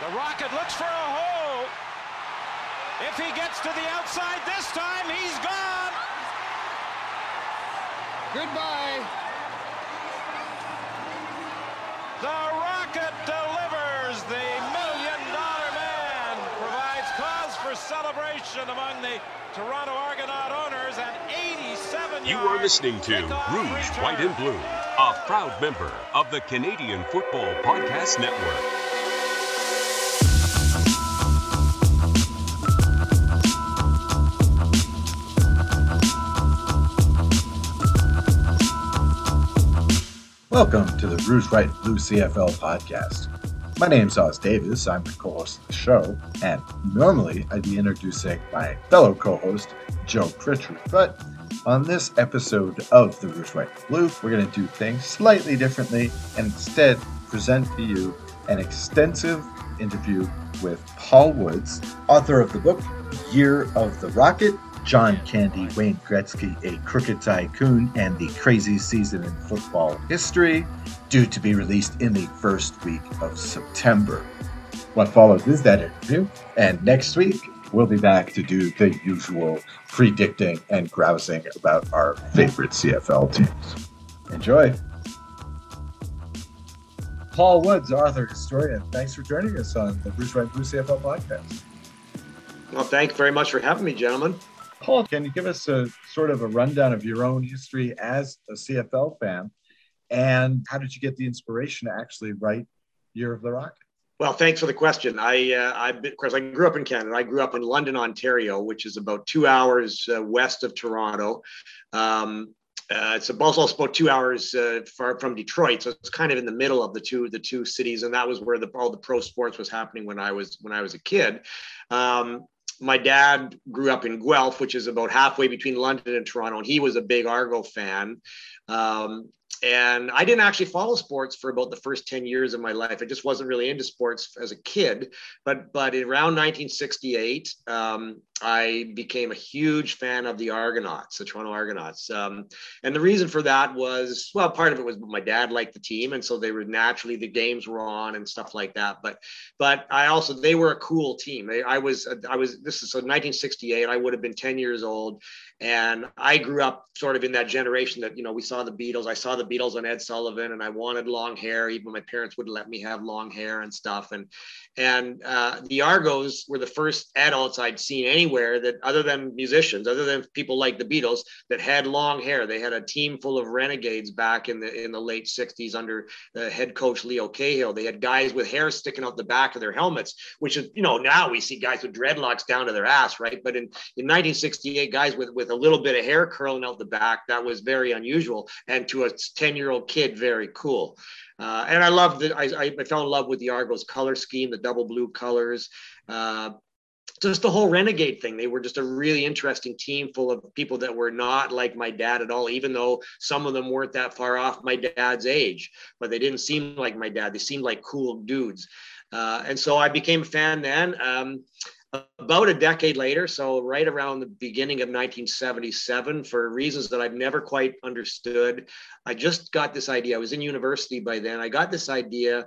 The Rocket looks for a hole. If he gets to the outside this time, he's gone. Goodbye. The Rocket delivers. The Million Dollar Man provides cause for celebration among the Toronto Argonaut owners. and 87 You are listening to Rouge, White, and Blue, a proud member of the Canadian Football Podcast Network. Welcome to the Rouge White Blue CFL podcast. My name's Os Davis. I'm the co-host of the show, and normally I'd be introducing my fellow co-host Joe Pritchard, but on this episode of the Rouge White Blue, we're going to do things slightly differently and instead present to you an extensive interview with Paul Woods, author of the book Year of the Rocket John Candy, Wayne Gretzky, A Crooked Tycoon, and the Crazy Season in Football History, due to be released in the first week of September. What follows is that interview, and next week we'll be back to do the usual predicting and grousing about our favorite CFL teams. Enjoy! Paul Woods, author, historian, thanks for joining us on the Rouge White Blue CFL podcast. Well, thank you very much for having me, gentlemen. Paul, can you give us a sort of a rundown of your own history as a CFL fan? And how did you get the inspiration to actually write Year of the Rocket? Well, thanks for the question. I, uh, I, of course, I grew up in Canada. I grew up in London, Ontario, which is about two hours uh, west of Toronto. Um, uh, it's also about two hours uh, far from Detroit, so it's kind of in the middle of the two the two cities, and that was where the, all the pro sports was happening when I was when I was a kid. Um, my dad grew up in Guelph, which is about halfway between London and Toronto, and he was a big Argo fan. Um, and I didn't actually follow sports for about the first 10 years of my life. I just wasn't really into sports as a kid. But but around 1968, um, I became a huge fan of the Argonauts, the Toronto Argonauts. Um, and the reason for that was, well, part of it was my dad liked the team, and so they were naturally the games were on and stuff like that. But but I also they were a cool team. I, I was I was this is so 1968. I would have been 10 years old, and I grew up sort of in that generation that you know we saw the Beatles. I saw the Beatles on Ed Sullivan, and I wanted long hair. Even my parents wouldn't let me have long hair and stuff. And and uh, the Argos were the first adults I'd seen anywhere that, other than musicians, other than people like the Beatles, that had long hair. They had a team full of renegades back in the in the late '60s under the head coach Leo Cahill. They had guys with hair sticking out the back of their helmets, which is you know now we see guys with dreadlocks down to their ass, right? But in in 1968, guys with with a little bit of hair curling out the back that was very unusual, and to a 10 year old kid, very cool. Uh, and I loved it. I, I, fell in love with the Argos color scheme, the double blue colors. Uh, just the whole renegade thing. They were just a really interesting team full of people that were not like my dad at all, even though some of them weren't that far off my dad's age, but they didn't seem like my dad. They seemed like cool dudes. Uh, and so I became a fan then. Um, about a decade later, so right around the beginning of 1977, for reasons that I've never quite understood, I just got this idea. I was in university by then. I got this idea.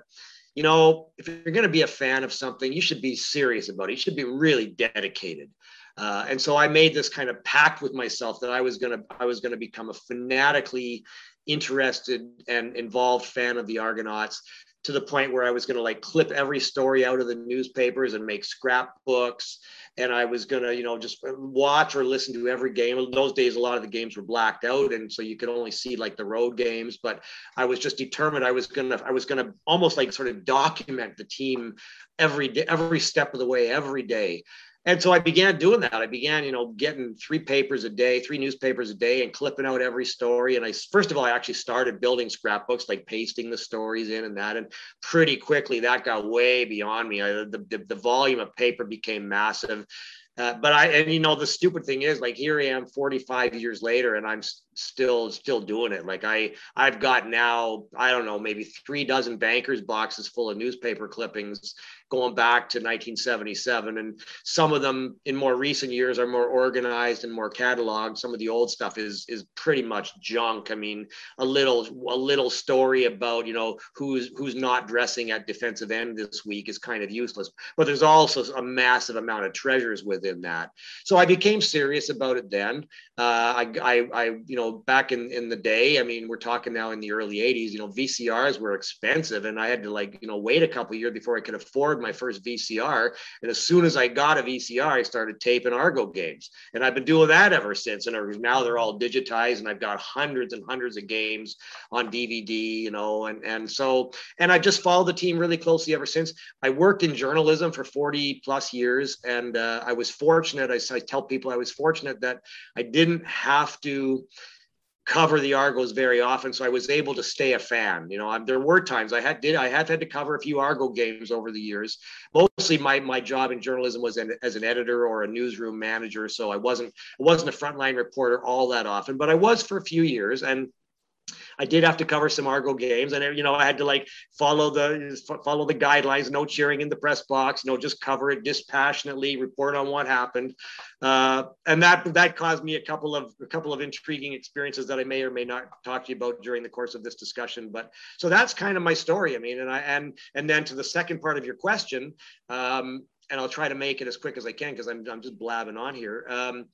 You know, if you're going to be a fan of something, you should be serious about it. You should be really dedicated. Uh, and so I made this kind of pact with myself that I was going to I was going to become a fanatically interested and involved fan of the Argonauts to the point where I was going to like clip every story out of the newspapers and make scrapbooks. And I was going to, you know, just watch or listen to every game. In those days, a lot of the games were blacked out. And so you could only see like the road games. But I was just determined I was going to, I was going to almost like sort of document the team every day, every step of the way, every day and so I began doing that. I began, you know, getting three papers a day, three newspapers a day, and clipping out every story. And I first of all, I actually started building scrapbooks, like pasting the stories in and that. And pretty quickly, that got way beyond me. I, the, the, the volume of paper became massive. Uh, but I, and you know, the stupid thing is, like, here I am 45 years later, and I'm still still doing it like i i've got now i don't know maybe three dozen bankers boxes full of newspaper clippings going back to 1977 and some of them in more recent years are more organized and more cataloged. Some of the old stuff is is pretty much junk. I mean a little a little story about you know who's who's not dressing at defensive end this week is kind of useless but there's also a massive amount of treasures within that. So i became serious about it then. Uh, I, I, I you know back in in the day i mean we're talking now in the early 80s you know vcrs were expensive and i had to like you know wait a couple years before i could afford my first VCR. And as soon as I got a VCR, I started taping Argo games. And I've been doing that ever since. And now they're all digitized and I've got hundreds and hundreds of games on DVD, you know, and, and so, and I just followed the team really closely ever since. I worked in journalism for 40 plus years. And uh, I was fortunate, I, I tell people I was fortunate that I didn't have to cover the Argos very often, so I was able to stay a fan. You know, I, there were times I had did I have had to cover a few Argo games over the years. Mostly, my my job in journalism was as an editor or a newsroom manager, so I wasn't I wasn't a frontline reporter all that often, but I was for a few years, and I did have to cover some Argo games, and you know I had to like follow the follow the guidelines. No cheering in the press box. No, just cover it dispassionately. Report on what happened, uh, and that that caused me a couple of a couple of intriguing experiences that I may or may not talk to you about during the course of this discussion. But so that's kind of my story. I mean, and I and and then to the second part of your question. Um, and I'll try to make it as quick as I can because I'm, I'm just blabbing on here. Um,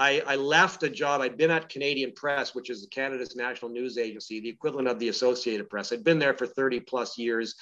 I, I, left a job. I'd been at Canadian Press, which is Canada's national news agency, the equivalent of the Associated Press. I'd been there for 30 plus years.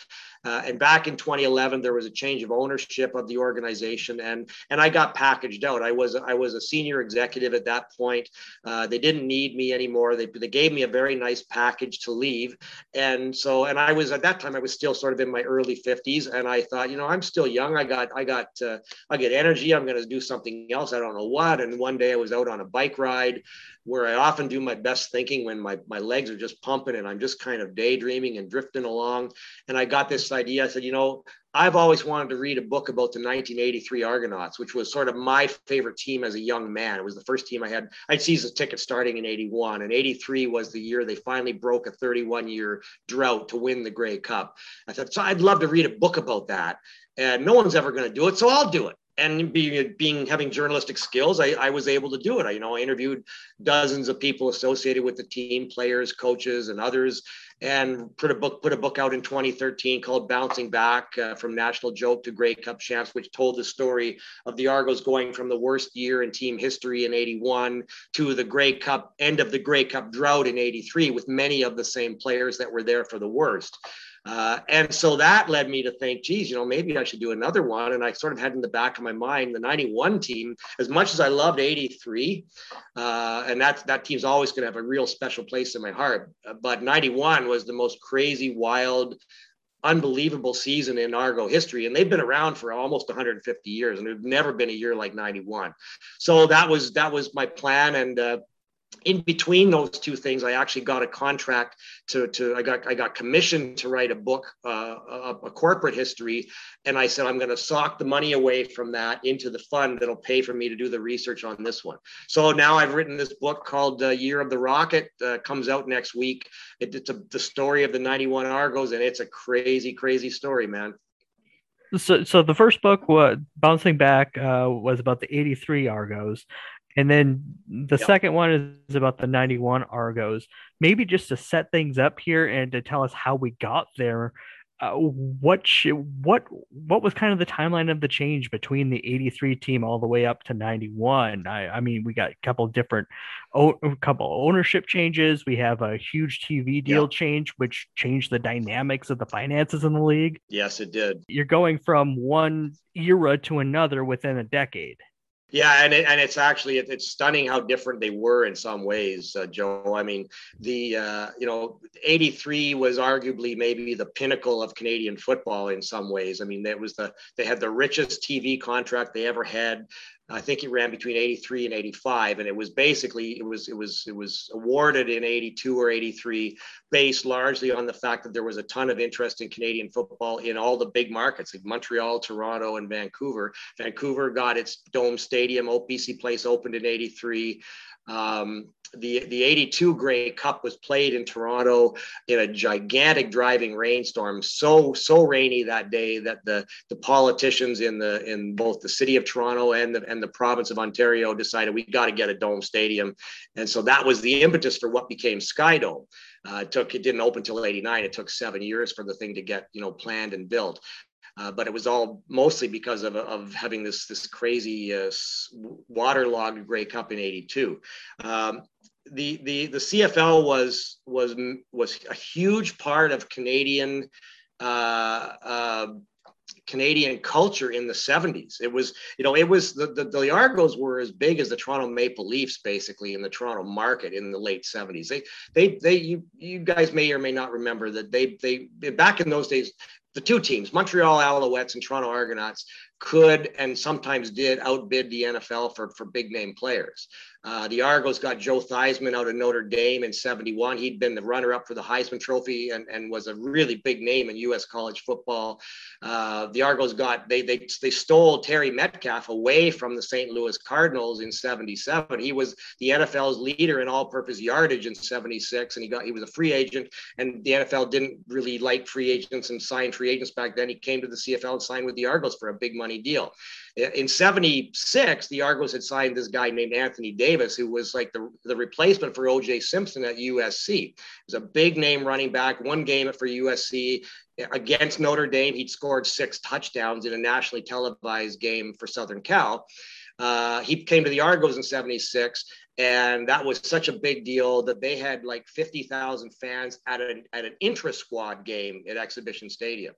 Uh, and back in 2011, there was a change of ownership of the organization, and and I got packaged out. I was I was a senior executive at that point. Uh, they didn't need me anymore. They, they gave me a very nice package to leave, and so and I was at that time I was still sort of in my early 50s, and I thought, you know, I'm still young. I got I got uh, I get energy. I'm going to do something else. I don't know what. And one day I was out on a bike ride where I often do my best thinking when my, my legs are just pumping and I'm just kind of daydreaming and drifting along. And I got this idea. I said, you know, I've always wanted to read a book about the 1983 Argonauts, which was sort of my favorite team as a young man. It was the first team I had. I'd season ticket starting in 81, and 83 was the year they finally broke a 31 year drought to win the Grey Cup. I thought, so I'd love to read a book about that. And no one's ever going to do it, so I'll do it and being being having journalistic skills, I, I was able to do it. I, you know, I interviewed dozens of people associated with the team, players, coaches, and others, and put a book put a book out in 2013 called "Bouncing Back" uh, from National Joke to Grey Cup champs, which told the story of the Argos going from the worst year in team history in '81 to the Grey Cup end of the Grey Cup drought in '83, with many of the same players that were there for the worst. Uh, and so that led me to think, geez, you know, maybe I should do another one. And I sort of had in the back of my mind the 91 team, as much as I loved 83, uh, and that, that team's always going to have a real special place in my heart. But 91 was the most crazy, wild, unbelievable season in Argo history. And they've been around for almost 150 years, and there's never been a year like 91. So that was that was my plan. And uh, in between those two things, I actually got a contract to, to I got I got commissioned to write a book, uh, a, a, corporate history, and I said I'm going to sock the money away from that into the fund that'll pay for me to do the research on this one. So now I've written this book called uh, Year of the Rocket. Uh, comes out next week. It, it's a, the story of the '91 Argos, and it's a crazy, crazy story, man. So, so the first book, what bouncing back, uh, was about the '83 Argos, and then the yep. second one is about the 91 Argos. Maybe just to set things up here and to tell us how we got there. Uh, what sh- what what was kind of the timeline of the change between the 83 team all the way up to 91 i, I mean we got a couple different a couple ownership changes we have a huge tv deal change which changed the dynamics of the finances in the league yes it did you're going from one era to another within a decade yeah, and it, and it's actually it's stunning how different they were in some ways, uh, Joe. I mean, the uh, you know, '83 was arguably maybe the pinnacle of Canadian football in some ways. I mean, that was the they had the richest TV contract they ever had. I think it ran between 83 and 85 and it was basically it was it was it was awarded in 82 or 83 based largely on the fact that there was a ton of interest in Canadian football in all the big markets like Montreal, Toronto and Vancouver. Vancouver got its dome stadium, BC Place opened in 83. Um, the the 82 Grey Cup was played in Toronto in a gigantic driving rainstorm so so rainy that day that the the politicians in the in both the city of Toronto and the and the province of Ontario decided we got to get a dome stadium. And so that was the impetus for what became Skydome uh, it took it didn't open until 89 it took 7 years for the thing to get you know planned and built uh, but it was all mostly because of, of having this this crazy uh, waterlogged Grey Cup in '82. Um, the the the CFL was was was a huge part of Canadian uh, uh, Canadian culture in the 70s. It was, you know, it was the, the, the Argos were as big as the Toronto Maple Leafs basically in the Toronto market in the late 70s. They they they you you guys may or may not remember that they they back in those days the two teams, Montreal Alouettes and Toronto Argonauts, could and sometimes did outbid the NFL for, for big name players. Uh, the Argos got Joe Theismann out of Notre Dame in 71. He'd been the runner up for the Heisman Trophy and, and was a really big name in U.S. college football. Uh, the Argos got, they, they, they stole Terry Metcalf away from the St. Louis Cardinals in 77. He was the NFL's leader in all purpose yardage in 76, and he got, he was a free agent, and the NFL didn't really like free agents and sign free agents back then. He came to the CFL and signed with the Argos for a big money deal. In 76, the Argos had signed this guy named Anthony Davis, who was like the, the replacement for OJ Simpson at USC. He was a big name running back, one game for USC against Notre Dame. He'd scored six touchdowns in a nationally televised game for Southern Cal. Uh, he came to the Argos in 76, and that was such a big deal that they had like 50,000 fans at an, at an intra squad game at Exhibition Stadium.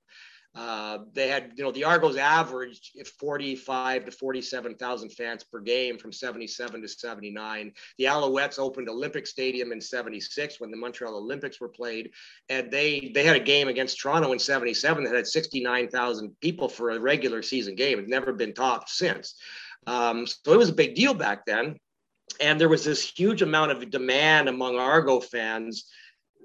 Uh, they had, you know, the Argos averaged 45 to 47,000 fans per game from 77 to 79. The Alouettes opened Olympic Stadium in 76 when the Montreal Olympics were played. And they, they had a game against Toronto in 77 that had 69,000 people for a regular season game. It's never been topped since. Um, so it was a big deal back then. And there was this huge amount of demand among Argo fans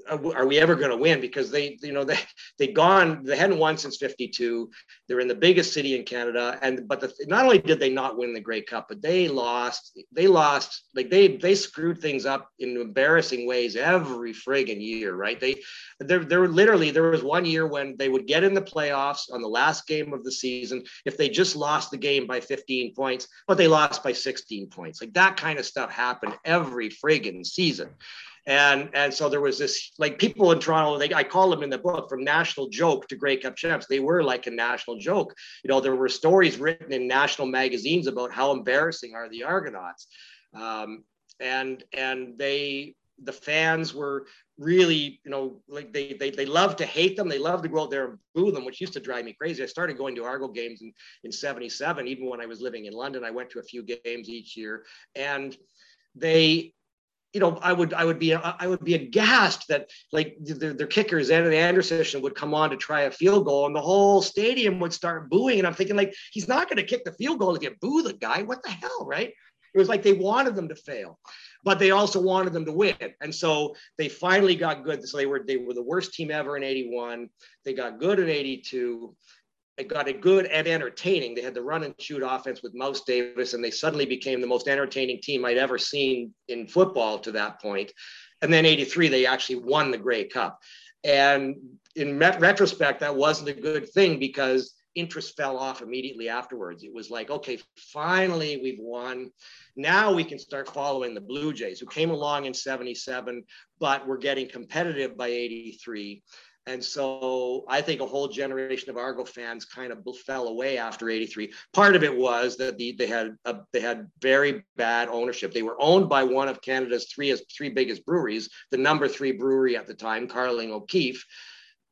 Uh, are we ever going to win? Because they, you know, they they gone, they hadn't won since '52. They're in the biggest city in Canada, and but the, not only did they not win the Grey Cup, but they lost. They lost, like they they screwed things up in embarrassing ways every friggin' year, right? They there there were literally there was one year when they would get in the playoffs on the last game of the season if they just lost the game by 15 points, but they lost by 16 points. Like that kind of stuff happened every friggin' season and and so there was this like people in Toronto. They I call them in the book from national joke to Grey Cup champs. They were like a national joke. You know, there were stories written in national magazines about how embarrassing are the Argonauts, um, and and they the fans were really, you know, like they they they love to hate them. They love to go out there and boo them, which used to drive me crazy. I started going to Argo games in in '77, even when I was living in London. I went to a few games each year, and they you know, I would I would be I would be aghast that like their, their kickers and the Anderson would come on to try a field goal and the whole stadium would start booing. And I'm thinking like he's not going to kick the field goal to get boo the guy. What the hell right? It was like they wanted them to fail but they also wanted them to win. And so they finally got good. So they were they were the worst team ever in 81 they got good in 82 it got it good and entertaining. They had the run and shoot offense with Mouse Davis, and they suddenly became the most entertaining team I'd ever seen in football to that point. And then 83, they actually won the Grey Cup. And in retrospect, that wasn't a good thing because interest fell off immediately afterwards. It was like, okay, finally we've won. Now we can start following the Blue Jays, who came along in 77, but were getting competitive by 83. And so I think a whole generation of Argo fans kind of fell away after 83. Part of it was that the, they had a, they had very bad ownership. They were owned by one of Canada's three, three biggest breweries, the number three brewery at the time, Carling O'Keefe.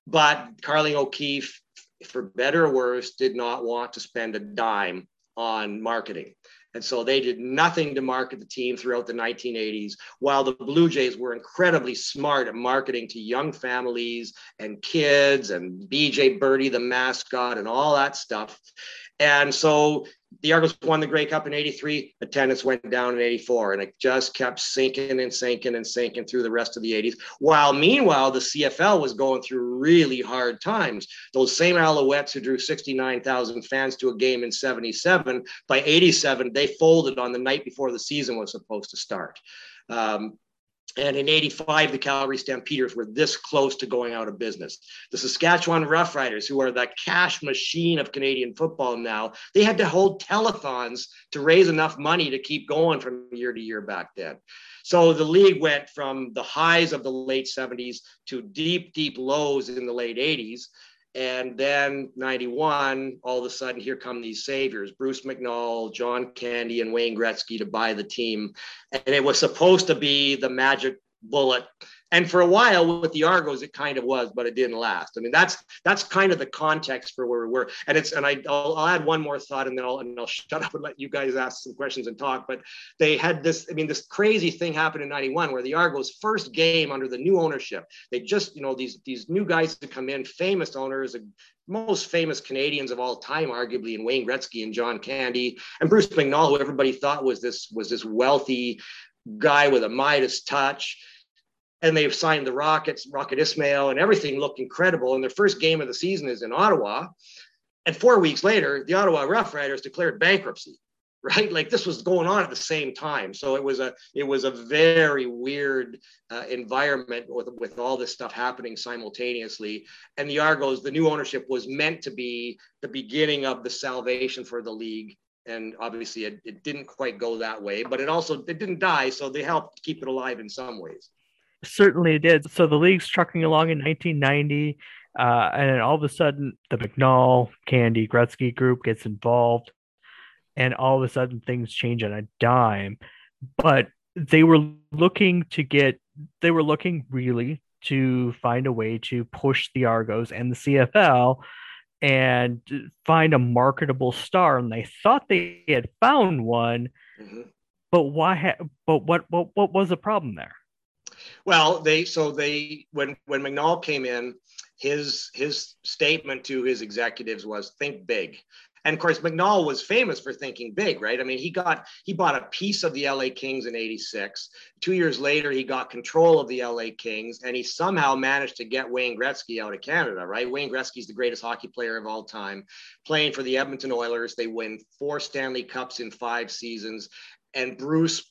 But Carling O'Keefe for better or worse, did not want to spend a dime on marketing. And so they did nothing to market the team throughout the 1980s, while the Blue Jays were incredibly smart at marketing to young families and kids and BJ Birdie, the mascot, and all that stuff. And so the Argos won the Grey Cup in 83. Attendance went down in 84, and it just kept sinking and sinking and sinking through the rest of the 80s. While meanwhile, the CFL was going through really hard times. Those same Alouettes who drew 69,000 fans to a game in 77, by 87, they folded on the night before the season was supposed to start. Um, and in 85, the Calgary Stampeders were this close to going out of business. The Saskatchewan Roughriders, who are the cash machine of Canadian football now, they had to hold telethons to raise enough money to keep going from year to year back then. So the league went from the highs of the late 70s to deep, deep lows in the late 80s. And then 91, all of a sudden, here come these saviors Bruce McNall, John Candy, and Wayne Gretzky to buy the team. And it was supposed to be the magic bullet and for a while with the Argos, it kind of was, but it didn't last. I mean, that's that's kind of the context for where we were. And it's and I will I'll add one more thought, and then I'll and I'll shut up and let you guys ask some questions and talk. But they had this. I mean, this crazy thing happened in '91 where the Argos' first game under the new ownership, they just you know these these new guys to come in, famous owners, most famous Canadians of all time, arguably, in Wayne Gretzky and John Candy and Bruce McNall, who everybody thought was this was this wealthy guy with a Midas touch and they've signed the Rockets, Rocket Ismail, and everything looked incredible. And their first game of the season is in Ottawa. And four weeks later, the Ottawa Rough Riders declared bankruptcy. Right, like this was going on at the same time, so it was a it was a very weird uh, environment with with all this stuff happening simultaneously. And the Argos, the new ownership was meant to be the beginning of the salvation for the league and obviously it, it, didn't quite go that way but it also it didn't die so they helped keep it alive in some ways certainly it did. So the league's trucking along in 1990, uh, and then all of a sudden the McNall, Candy, Gretzky group gets involved, and all of a sudden things change on a dime. But they were looking to get, they were looking really to find a way to push the Argos and the CFL and find a marketable star, and they thought they had found one. Mm-hmm. But why? Ha- but what? What? What was the problem there? Well, they so they when when McNall came in, his his statement to his executives was think big. And of course, McNall was famous for thinking big, right? I mean, he got he bought a piece of the LA Kings in '86. Two years later, he got control of the LA Kings, and he somehow managed to get Wayne Gretzky out of Canada, right? Wayne Gretzky's the greatest hockey player of all time, playing for the Edmonton Oilers. They win four Stanley Cups in five seasons, and Bruce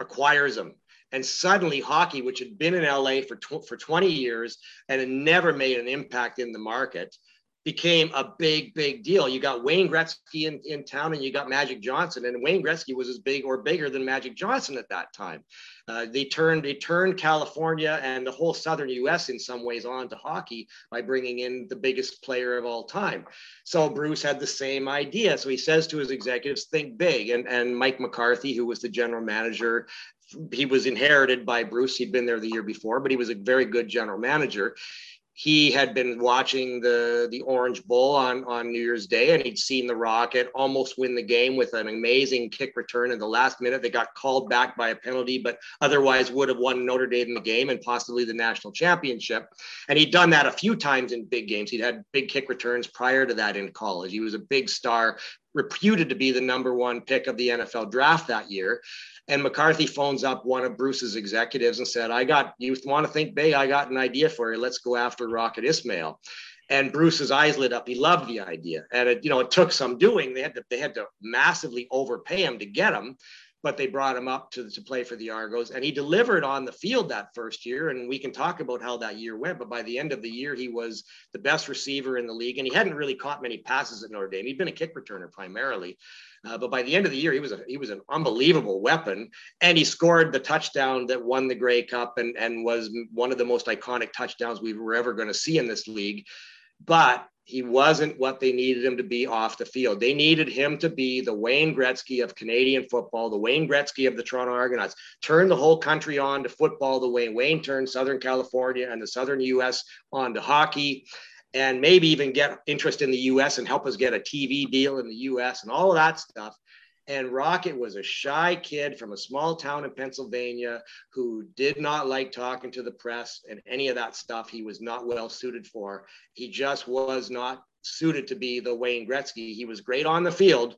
acquires him and suddenly hockey, which had been in LA for, tw- for 20 years and had never made an impact in the market, became a big, big deal. You got Wayne Gretzky in, in town and you got Magic Johnson. And Wayne Gretzky was as big or bigger than Magic Johnson at that time. Uh, they turned they turned California and the whole southern U.S. in some ways onto hockey by bringing in the biggest player of all time. So Bruce had the same idea. So he says to his executives, "Think big." And and Mike McCarthy, who was the general manager, he was inherited by Bruce. He'd been there the year before, but he was a very good general manager. He had been watching the the Orange Bowl on on New Year's Day, and he'd seen the Rocket almost win the game with an amazing kick return in the last minute. They got called back by a penalty, but otherwise would have won Notre Dame in the game and possibly the national championship. And he'd done that a few times in big games. He'd had big kick returns prior to that in college. He was a big star, reputed to be the number one pick of the NFL draft that year. And McCarthy phones up one of Bruce's executives and said, I got, you want to think Bay? I got an idea for you. Let's go after Rocket Ismail. And Bruce's eyes lit up. He loved the idea. And it, you know, it took some doing. They had to, they had to massively overpay him to get him but they brought him up to, to play for the Argos and he delivered on the field that first year. And we can talk about how that year went, but by the end of the year, he was the best receiver in the league and he hadn't really caught many passes at Notre Dame. He'd been a kick returner primarily. Uh, but by the end of the year, he was a, he was an unbelievable weapon, and he scored the touchdown that won the Grey Cup and and was one of the most iconic touchdowns we were ever going to see in this league. But he wasn't what they needed him to be off the field. They needed him to be the Wayne Gretzky of Canadian football, the Wayne Gretzky of the Toronto Argonauts. Turn the whole country on to football the way Wayne turned Southern California and the Southern U.S. on to hockey and maybe even get interest in the US and help us get a TV deal in the US and all of that stuff. And Rocket was a shy kid from a small town in Pennsylvania who did not like talking to the press and any of that stuff he was not well suited for. He just was not suited to be the Wayne Gretzky. He was great on the field,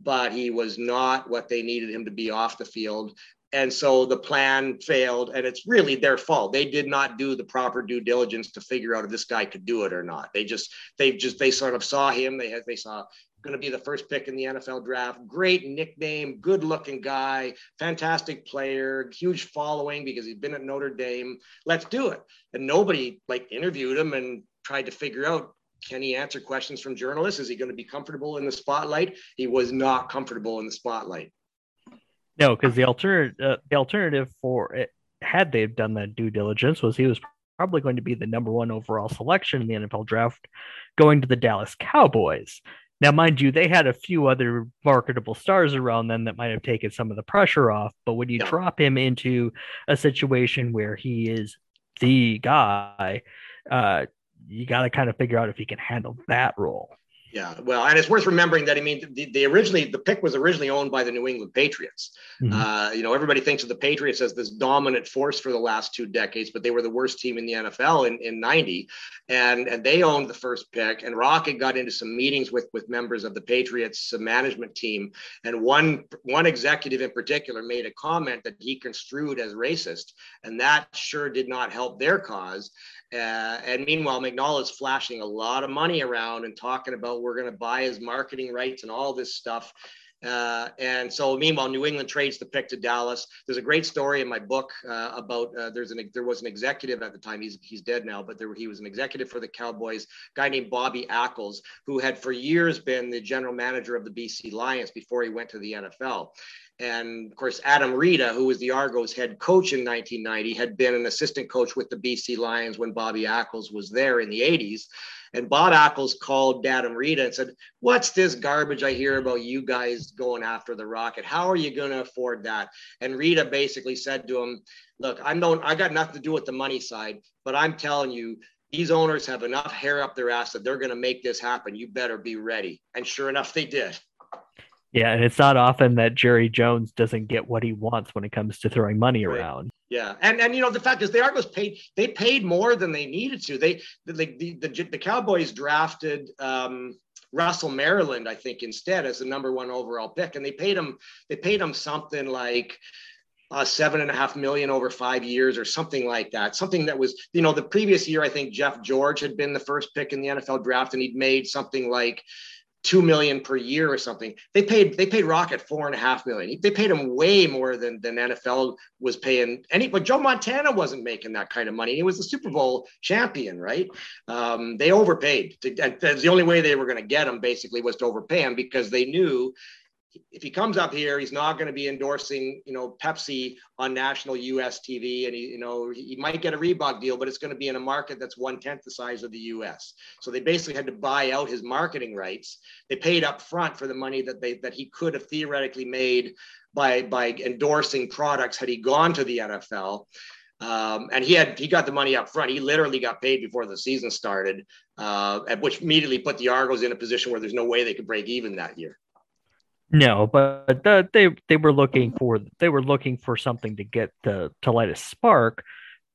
but he was not what they needed him to be off the field and so the plan failed and it's really their fault they did not do the proper due diligence to figure out if this guy could do it or not they just they just they sort of saw him they had they saw going to be the first pick in the NFL draft. Great nickname, good looking guy, fantastic player, huge following because he's been at Notre Dame. Let's do it. And nobody like interviewed him and tried to figure out can he answer questions from journalists? Is he going to be comfortable in the spotlight? He was not comfortable in the spotlight. No, because the alternative, uh, the alternative for it, had they done that due diligence, was he was probably going to be the number one overall selection in the NFL draft, going to the Dallas Cowboys. Now, mind you, they had a few other marketable stars around them that might have taken some of the pressure off. But when you yeah. drop him into a situation where he is the guy, uh, you got to kind of figure out if he can handle that role. Yeah, well, and it's worth remembering that I mean, the, the originally the pick was originally owned by the New England Patriots. Mm-hmm. Uh, you know, everybody thinks of the Patriots as this dominant force for the last two decades, but they were the worst team in the NFL in, in '90, and and they owned the first pick. And Rocket got into some meetings with with members of the Patriots management team, and one one executive in particular made a comment that he construed as racist, and that sure did not help their cause. Uh, and meanwhile, McNall is flashing a lot of money around and talking about we're going to buy his marketing rights and all this stuff. Uh, and so, meanwhile, New England trades the pick to Dallas. There's a great story in my book uh, about uh, there's an there was an executive at the time. He's he's dead now, but there he was an executive for the Cowboys, guy named Bobby Ackles, who had for years been the general manager of the BC Lions before he went to the NFL. And of course, Adam Rita, who was the Argos head coach in 1990, had been an assistant coach with the BC Lions when Bobby Ackles was there in the 80s. And Bob Ackles called Adam Rita and said, What's this garbage I hear about you guys going after the Rocket? How are you going to afford that? And Rita basically said to him, Look, I don't, I got nothing to do with the money side, but I'm telling you, these owners have enough hair up their ass that they're going to make this happen. You better be ready. And sure enough, they did. Yeah, and it's not often that Jerry Jones doesn't get what he wants when it comes to throwing money right. around. Yeah, and and you know the fact is the Argos paid they paid more than they needed to. They the the the, the Cowboys drafted um, Russell Maryland, I think, instead as the number one overall pick, and they paid him they paid him something like uh, seven and a half million over five years or something like that. Something that was, you know, the previous year, I think Jeff George had been the first pick in the NFL draft and he'd made something like two million per year or something. They paid they paid Rocket four and a half million. They paid him way more than than NFL was paying any. But Joe Montana wasn't making that kind of money. He was the Super Bowl champion, right? Um, they overpaid. To, the only way they were going to get him. Basically, was to overpay him because they knew if he comes up here, he's not going to be endorsing, you know, Pepsi on national U.S. TV, and he, you know, he might get a Reebok deal, but it's going to be in a market that's one tenth the size of the U.S. So they basically had to buy out his marketing rights. They paid up front for the money that they that he could have theoretically made by by endorsing products had he gone to the NFL. Um, and he had he got the money up front. He literally got paid before the season started, uh, which immediately put the Argos in a position where there's no way they could break even that year. No, but the, they they were looking for they were looking for something to get to to light a spark,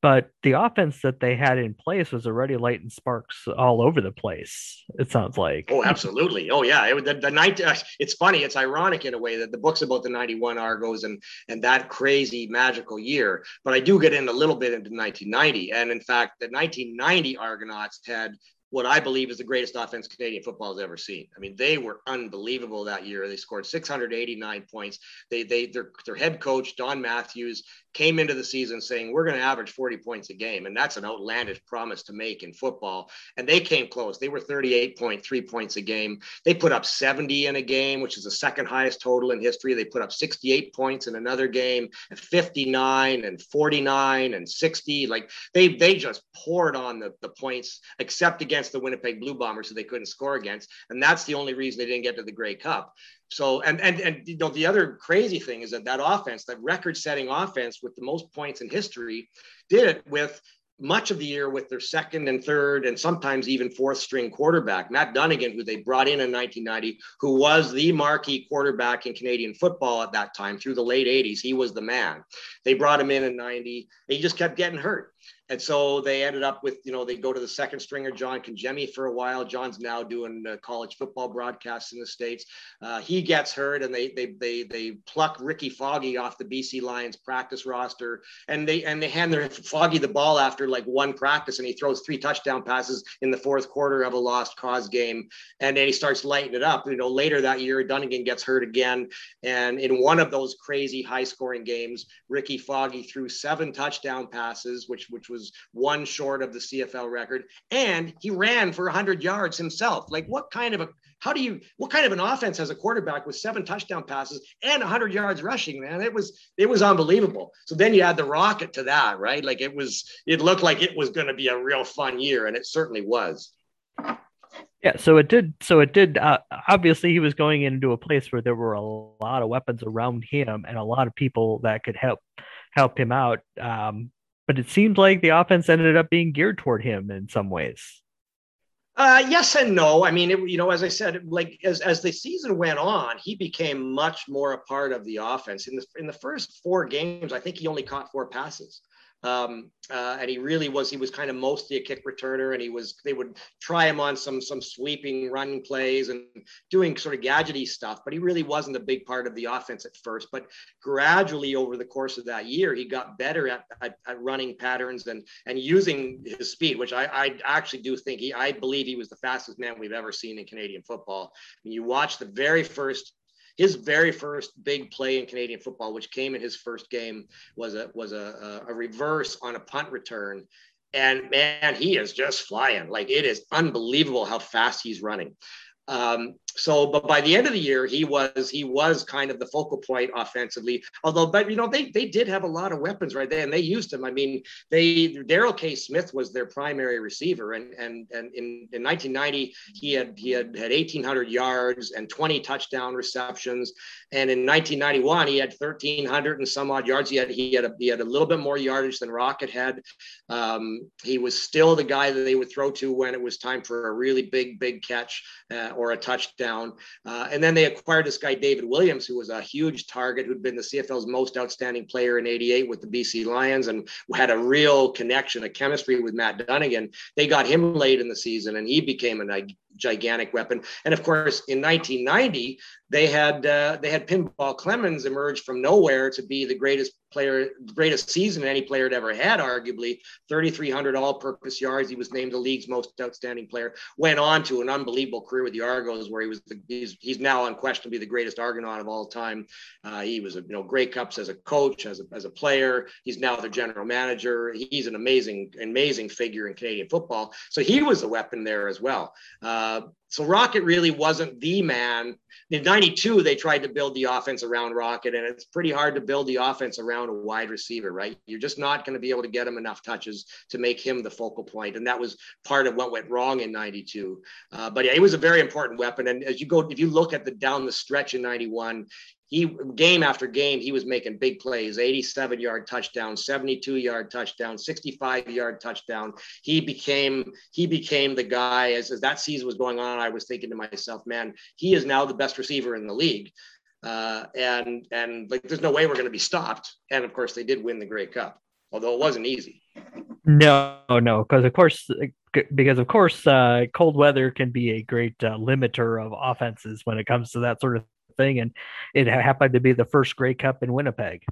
but the offense that they had in place was already lighting sparks all over the place. It sounds like. Oh, absolutely. Oh, yeah. It, the, the night. Uh, it's funny. It's ironic in a way that the book's about the '91 Argos and and that crazy magical year. But I do get in a little bit into 1990, and in fact, the 1990 Argonauts had what I believe is the greatest offense Canadian football has ever seen. I mean, they were unbelievable that year. They scored 689 points. They they their their head coach Don Matthews came into the season saying we're going to average 40 points a game and that's an outlandish promise to make in football and they came close they were 38.3 points a game they put up 70 in a game which is the second highest total in history they put up 68 points in another game and 59 and 49 and 60 like they they just poured on the, the points except against the winnipeg blue bombers who they couldn't score against and that's the only reason they didn't get to the grey cup so and and and you know the other crazy thing is that that offense, that record-setting offense with the most points in history, did it with much of the year with their second and third and sometimes even fourth string quarterback, Matt Dunigan, who they brought in in 1990, who was the marquee quarterback in Canadian football at that time through the late 80s. He was the man. They brought him in in 90. He just kept getting hurt. And so they ended up with, you know, they go to the second stringer, John Congemi, for a while. John's now doing uh, college football broadcasts in the States. Uh, he gets hurt and they, they, they, they pluck Rickey Foggie off the BC Lions practice roster and they, and they hand their Foggie the ball after like one practice and he throws three touchdown passes in the fourth quarter of a lost cause game. And then he starts lighting it up. You know, later that year, Dunigan gets hurt again. And in one of those crazy high scoring games, Rickey Foggie threw seven touchdown passes, which, which was one short of the CFL record, and he ran for 100 yards himself. Like, what kind of a how do you what kind of an offense has a quarterback with seven touchdown passes and 100 yards rushing man? It was it was unbelievable. So then you add the rocket to that right? Like it was it looked like it was going to be a real fun year and it certainly was. Yeah so it did so it did uh, obviously he was going into a place where there were a lot of weapons around him and a lot of people that could help help him out. Um, but it seemed like the offense ended up being geared toward him in some ways. Uh, yes and no. I mean, it, you know, as I said, like as, as the season went on, he became much more a part of the offense. In the in the first four games, I think he only caught four passes. Um, uh, and he really was he was kind of mostly a kick returner and he was they would try him on some some sweeping run plays and doing sort of gadgety stuff but he really wasn't a big part of the offense at first. But gradually over the course of that year he got better at, at, at running patterns and and using his speed which I, I actually do think he I believe he was the fastest man we've ever seen in Canadian football. When you watch the very first his very first big play in Canadian football, which came in his first game, was a was a, a reverse on a punt return. And man, he is just flying. Like it is unbelievable how fast he's running. Um, so, but by the end of the year, he was he was kind of the focal point offensively. Although, but you know, they they did have a lot of weapons right there, and they used him. I mean, they Darrell K. Smith was their primary receiver, and and and in, in 1990 he had he had had 1,800 yards and 20 touchdown receptions, and in 1991 he had 1,300 and some odd yards. He had he had a, he had a little bit more yardage than Rocket had. Um, he was still the guy that they would throw to when it was time for a really big big catch uh, or a touchdown down. Uh, and then they acquired this guy, David Williams, who was a huge target, who'd been the CFL's most outstanding player in 88 with the BC Lions and had a real connection, a chemistry with Matt Dunigan. They got him late in the season and he became a gigantic weapon. And of course, in 1990, they had uh, they had Pinball Clemons emerge from nowhere to be the greatest player, greatest season any player had ever had, arguably 3,300 all-purpose yards. He was named the league's most outstanding player. Went on to an unbelievable career with the Argos, where he was the, he's, he's now unquestionably the greatest Argonaut of all time. Uh, he was a you know Grey Cups as a coach, as a, as a player. He's now the general manager. He's an amazing amazing figure in Canadian football. So he was a weapon there as well. Uh, so Rocket really wasn't the man. In 92, they tried to build the offense around Rocket, and it's pretty hard to build the offense around a wide receiver, right? You're just not going to be able to get him enough touches to make him the focal point. And that was part of what went wrong in 92. Uh, but yeah, he was a very important weapon. And as you go, if you look at the down the stretch in 91, he game after game he was making big plays 87 yard touchdown 72 yard touchdown 65 yard touchdown. He became he became the guy as, as that season was going on i was thinking to myself man he is now the best receiver in the league. Uh, and and like there's no way we're going to be stopped. And of course they did win the Grey Cup although it wasn't easy. No no because of course because of course uh, cold weather can be a great uh, limiter of offenses when it comes to that sort of thing, and it happened to be the first Grey Cup in Winnipeg.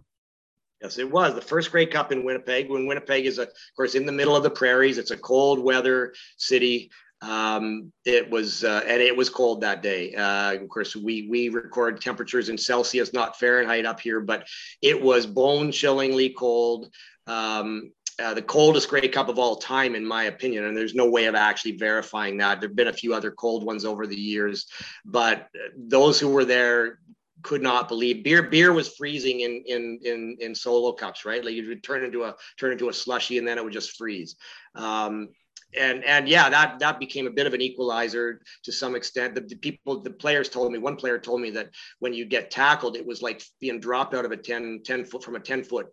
Yes, it was the first Grey Cup in Winnipeg. When Winnipeg is, of course, in the middle of the prairies, it's a cold weather city. Um, it was, uh, and it was cold that day. Uh, of course, we we record temperatures in Celsius, not Fahrenheit, up here, but it was bone chillingly cold. Um, uh, the coldest Grey Cup of all time, in my opinion. And there's no way of actually verifying that. There've been a few other cold ones over the years, but those who were there could not believe beer beer was freezing in in in in solo cups right like you would turn into a turn into a slushy and then it would just freeze um, and and yeah that that became a bit of an equalizer to some extent the, the, people the players told me one player told me that when you get tackled it was like being dropped out of a 10 10 foot from a 10 foot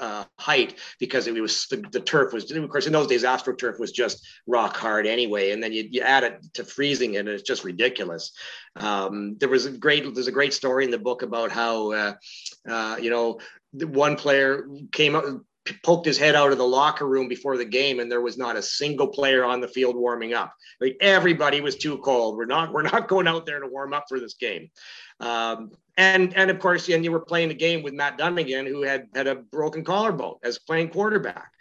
uh, height because it was the, the, turf was of course in those days astroturf was just rock hard anyway and then you, you add it to freezing and it's just ridiculous. Um, there was a great there's a great story in the book about how uh, uh, you know one player came up poked his head out of the locker room before the game and there was not a single player on the field warming up. Like everybody was too cold. We're not we're not going out there to warm up for this game. Um, and and of course and you were playing the game with matt dunigan who had had a broken collarbone as playing quarterback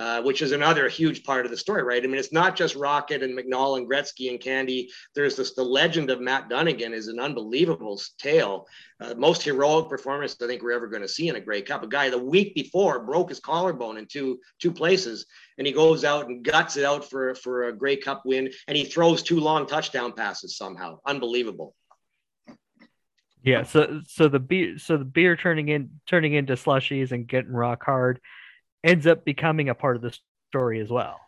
uh, which is another huge part of the story, right? I mean, it's not just Rocket and McNall and Gretzky and Candy. There's this the legend of Matt Dunigan is an unbelievable tale, uh, most heroic performance I think we're ever going to see in a Grey Cup. A guy the week before broke his collarbone in two two places, and he goes out and guts it out for for a Grey Cup win, and he throws two long touchdown passes somehow. Unbelievable. Yeah, so so the beer so the beer turning in turning into slushies and getting rock hard ends up becoming a part of the story as well.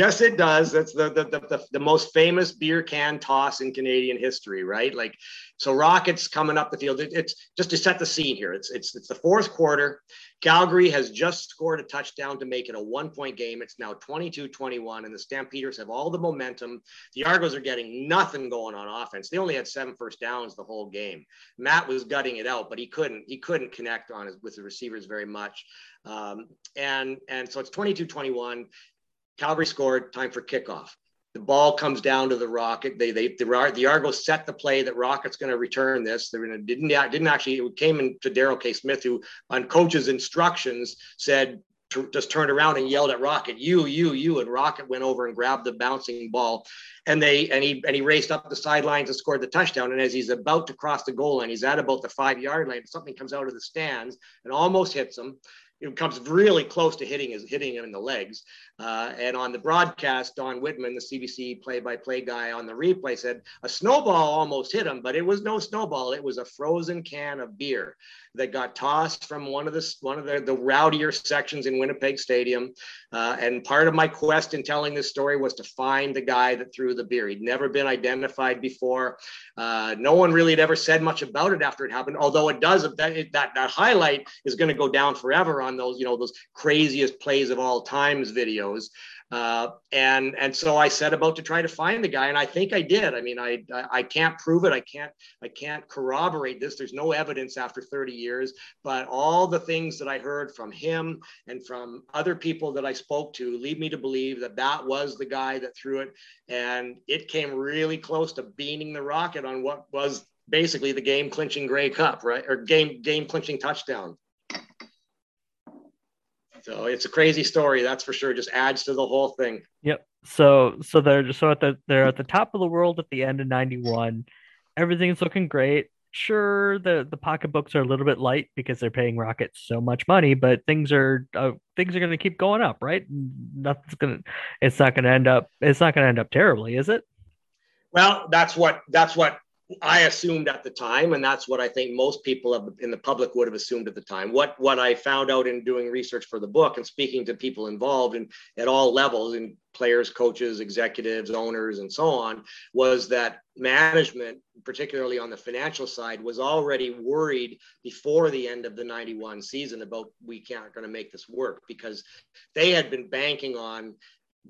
Yes, it does. That's the, the the, the, most famous beer can toss in Canadian history, right? Like, so Rockets coming up the field. It, it's just to set the scene here. It's it's it's the fourth quarter. Calgary has just scored a touchdown to make it a one point game. It's now 22 21, and the Stampeders have all the momentum. The Argos are getting nothing going on offense. They only had seven first downs the whole game. Matt was gutting it out, but he couldn't he couldn't connect on his, with the receivers very much. Um, and and so it's 22 21 Calgary scored, time for kickoff. The ball comes down to the Rocket. They, they, the, the Argos set the play that Rocket's going to return this. They didn't, didn't actually, it came into Darrell K. Smith, who on coach's instructions said, just turned around and yelled at Rocket, "You, you, you!" And Rocket went over and grabbed the bouncing ball, and they and he and he raced up the sidelines and scored the touchdown. And as he's about to cross the goal line, he's at about the five yard line. Something comes out of the stands and almost hits him it comes really close to hitting his hitting him in the legs. Uh, and on the broadcast, Don Wittman, the CBC play-by-play guy on the replay, said a snowball almost hit him, but it was no snowball. It was a frozen can of beer that got tossed from one of the one of the, the rowdier sections in Winnipeg Stadium. Uh, and part of my quest in telling this story was to find the guy that threw the beer. He'd never been identified before. Uh, no one really had ever said much about it after it happened. Although it does that that, that highlight is going to go down forever on those you know those craziest plays of all times videos. Uh, and and so I set about to try to find the guy, and I think I did. I mean, I I can't prove it. I can't I can't corroborate this. There's no evidence after 30 years, but all the things that I heard from him and from other people that I spoke to lead me to believe that that was the guy that threw it, and it came really close to beaning the rocket on what was basically the game clinching Grey Cup, right, or game game clinching touchdown. So it's a crazy story, that's for sure. Just adds to the whole thing. Yep. So so they're so at the they're at the top of the world at the end of '91. Everything's looking great. Sure, the the pocketbooks are a little bit light because they're paying Rocket so much money, but things are uh, things are going to keep going up, right? Nothing's gonna. It's not going to end up. It's not going to end up terribly, is it? Well, that's what that's what I assumed at the time, and that's what I think most people in the public would have assumed at the time. What what I found out in doing research for the book and speaking to people involved in at all levels, in players, coaches, executives, owners, and so on, was that management, particularly on the financial side, was already worried before the end of the 91 season about we can't going to make this work because they had been banking on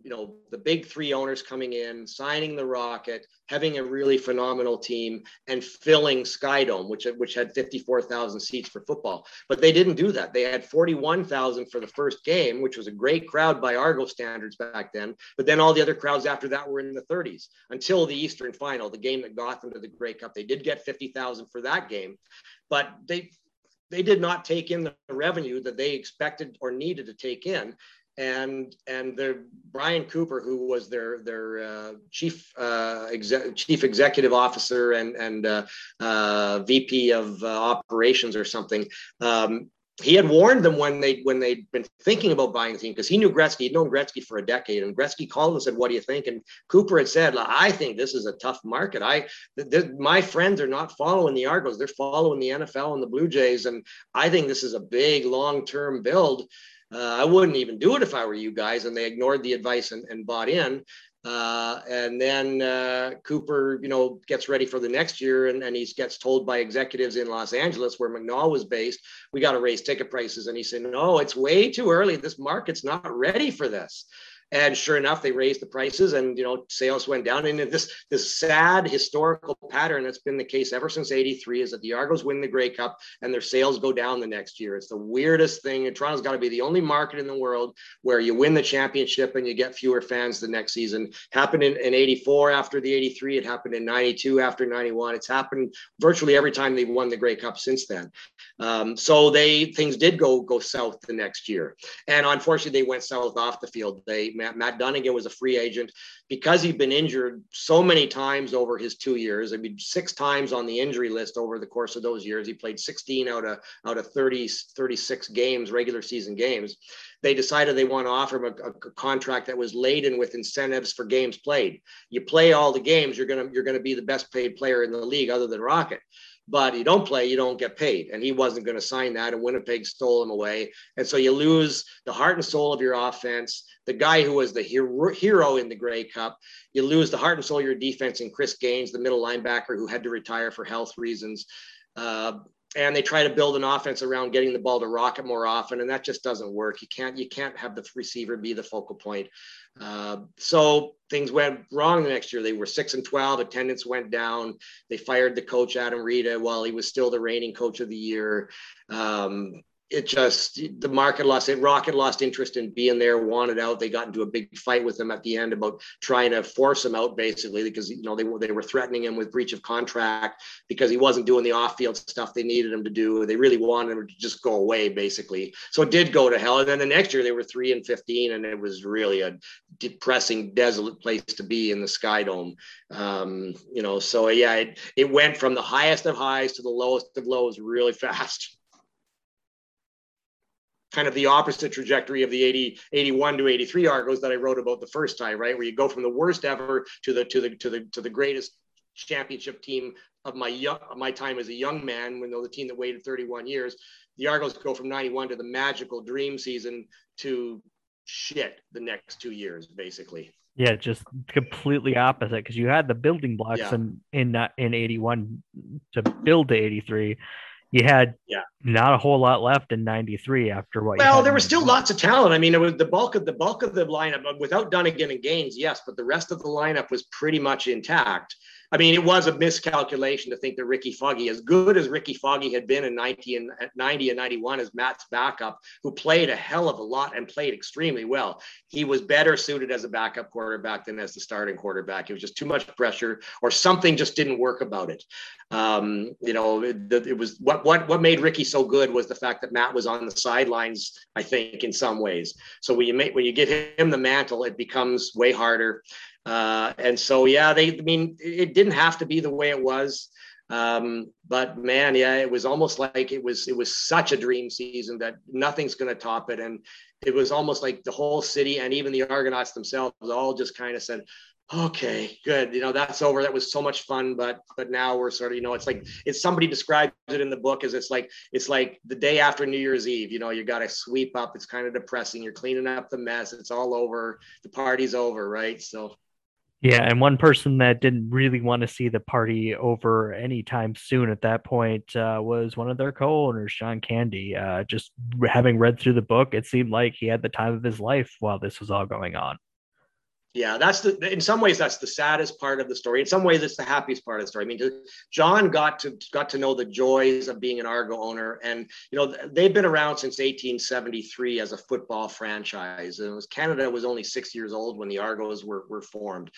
you know the big three owners coming in signing the rocket having a really phenomenal team and filling skydome which which had 54000 seats for football. But they didn't do that. They had 41000 for the first game which was a great crowd by argo standards back then. But then all the other crowds after that were in the 30s until the eastern final the game that got them to the Grey Cup. They did get 50000 for that game but they they did not take in the revenue that they expected or needed to take in and and the Brian Cooper, who was their their uh, chief uh, chief executive officer and and uh, uh VP of uh, operations or something. Um, he had warned them when they when they'd been thinking about buying the team because he knew Gretzky. He'd known Gretzky for a decade, and Gretzky called and said, "What do you think?" And Cooper had said, "I think this is a tough market. I th- th- my friends are not following the Argos; they're following the NFL and the Blue Jays, and I think this is a big long term build." Uh, I wouldn't even do it if I were you guys. And they ignored the advice and, and bought in. Uh, and then uh, Cooper, you know, gets ready for the next year, and, and he gets told by executives in Los Angeles, where McNall was based, we got to raise ticket prices. And he said, "No, it's way too early. This market's not ready for this." And sure enough, they raised the prices, and you know sales went down. And this this sad historical pattern that's been the case ever since '83 is that the Argos win the Grey Cup and their sales go down the next year. It's the weirdest thing. And Toronto's got to be the only market in the world where you win the championship and you get fewer fans the next season. Happened in, in '84 after the '83. It happened in '92 after '91. It's happened virtually every time they've won the Grey Cup since then. Um, so they things did go go south the next year, and unfortunately they went south off the field. They Matt, Matt Dunigan was a free agent because he'd been injured so many times over his two years. I mean, six times on the injury list over the course of those years. He played 16 out of out of 30 36 games, regular season games. They decided they want to offer him a, a contract that was laden with incentives for games played. You play all the games, you're gonna you're gonna be the best paid player in the league, other than Rocket but you don't play, you don't get paid. And he wasn't going to sign that, and Winnipeg stole him away. And so you lose the heart and soul of your offense, the guy who was the hero, hero in the Grey Cup. You lose the heart and soul of your defense in Chris Gaines, the middle linebacker who had to retire for health reasons. Uh, and they try to build an offense around getting the ball to rocket more often and that just doesn't work. You can't you can't have the receiver be the focal point. Uh, so things went wrong the next year. They were 6 and 12 attendance went down. They fired the coach adam rita while he was still the reigning coach of the year. Um, it just the market lost it rocket lost interest in being there wanted out. They got into a big fight with him at the end about trying to force him out basically because you know they were they were threatening him with breach of contract because he wasn't doing the off-field stuff they needed him to do. They really wanted him to just go away basically. So it did go to hell. And then the next year they were 3 and 15 and it was really a depressing desolate place to be in the sky dome. Um, you know so yeah it, it went from the highest of highs to the lowest of lows really fast kind of the opposite trajectory of the 80, 81 to 83 Argos that I wrote about the first time, right? Where you go from the worst ever to the to the to the to the greatest championship team of my young my time as a young man, when the team that waited 31 years. The Argos go from 91 to the magical dream season to shit the next two years, basically. Yeah, just completely opposite because you had the building blocks yeah. in in uh, in 81 to build to 83 you had yeah. not a whole lot left in 93 after what well there was still lots of talent. I mean it was the bulk of the bulk of the lineup uh, without Dunigan and Gaines yes but the rest of the lineup was pretty much intact I mean, it was a miscalculation to think that Rickey Foggie, as good as Rickey Foggie had been in 90 and 90 and 91 as Matt's backup, who played a hell of a lot and played extremely well, he was better suited as a backup quarterback than as the starting quarterback. It was just too much pressure, or something just didn't work about it. Um, you know, it, it was what what what made Rickey so good was the fact that Matt was on the sidelines. I think in some ways. So when you make when you give him the mantle, it becomes way harder. Uh, and so, yeah, they, I mean, it didn't have to be the way it was. Um, but man, yeah, it was almost like it was, it was such a dream season that nothing's going to top it. And it was almost like the whole city and even the Argonauts themselves all just kind of said, okay, good. You know, that's over. That was so much fun. But, but now we're sort of, you know, it's like, it's somebody describes it in the book as it's like, it's like the day after New Year's Eve, you know, you got to sweep up. It's kind of depressing. You're cleaning up the mess. It's all over. The party's over. Right. So, yeah, and one person that didn't really want to see the party over anytime soon at that point uh, was one of their co-owners, John Candy. Uh, just having read through the book, it seemed like he had the time of his life while this was all going on. Yeah, that's the. In some ways, that's the saddest part of the story. In some ways, it's the happiest part of the story. I mean, John got to got to know the joys of being an Argo owner, and you know they've been around since 1873 as a football franchise. And was Canada was only six years old when the Argos were were formed,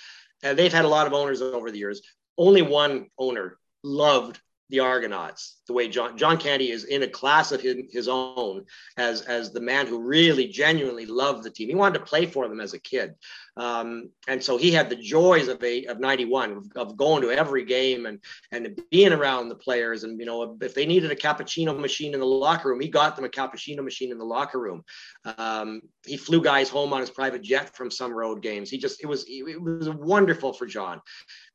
and they've had a lot of owners over the years. Only one owner loved the Argonauts, the way John John Candy is in a class of his, his own as as the man who really genuinely loved the team. He wanted to play for them as a kid, um, and so he had the joys of a of '91 of, of, going to every game and and being around the players. And you know, if they needed a cappuccino machine in the locker room, he got them a cappuccino machine in the locker room. Um, he flew guys home on his private jet from some road games. He just it was it was wonderful for John,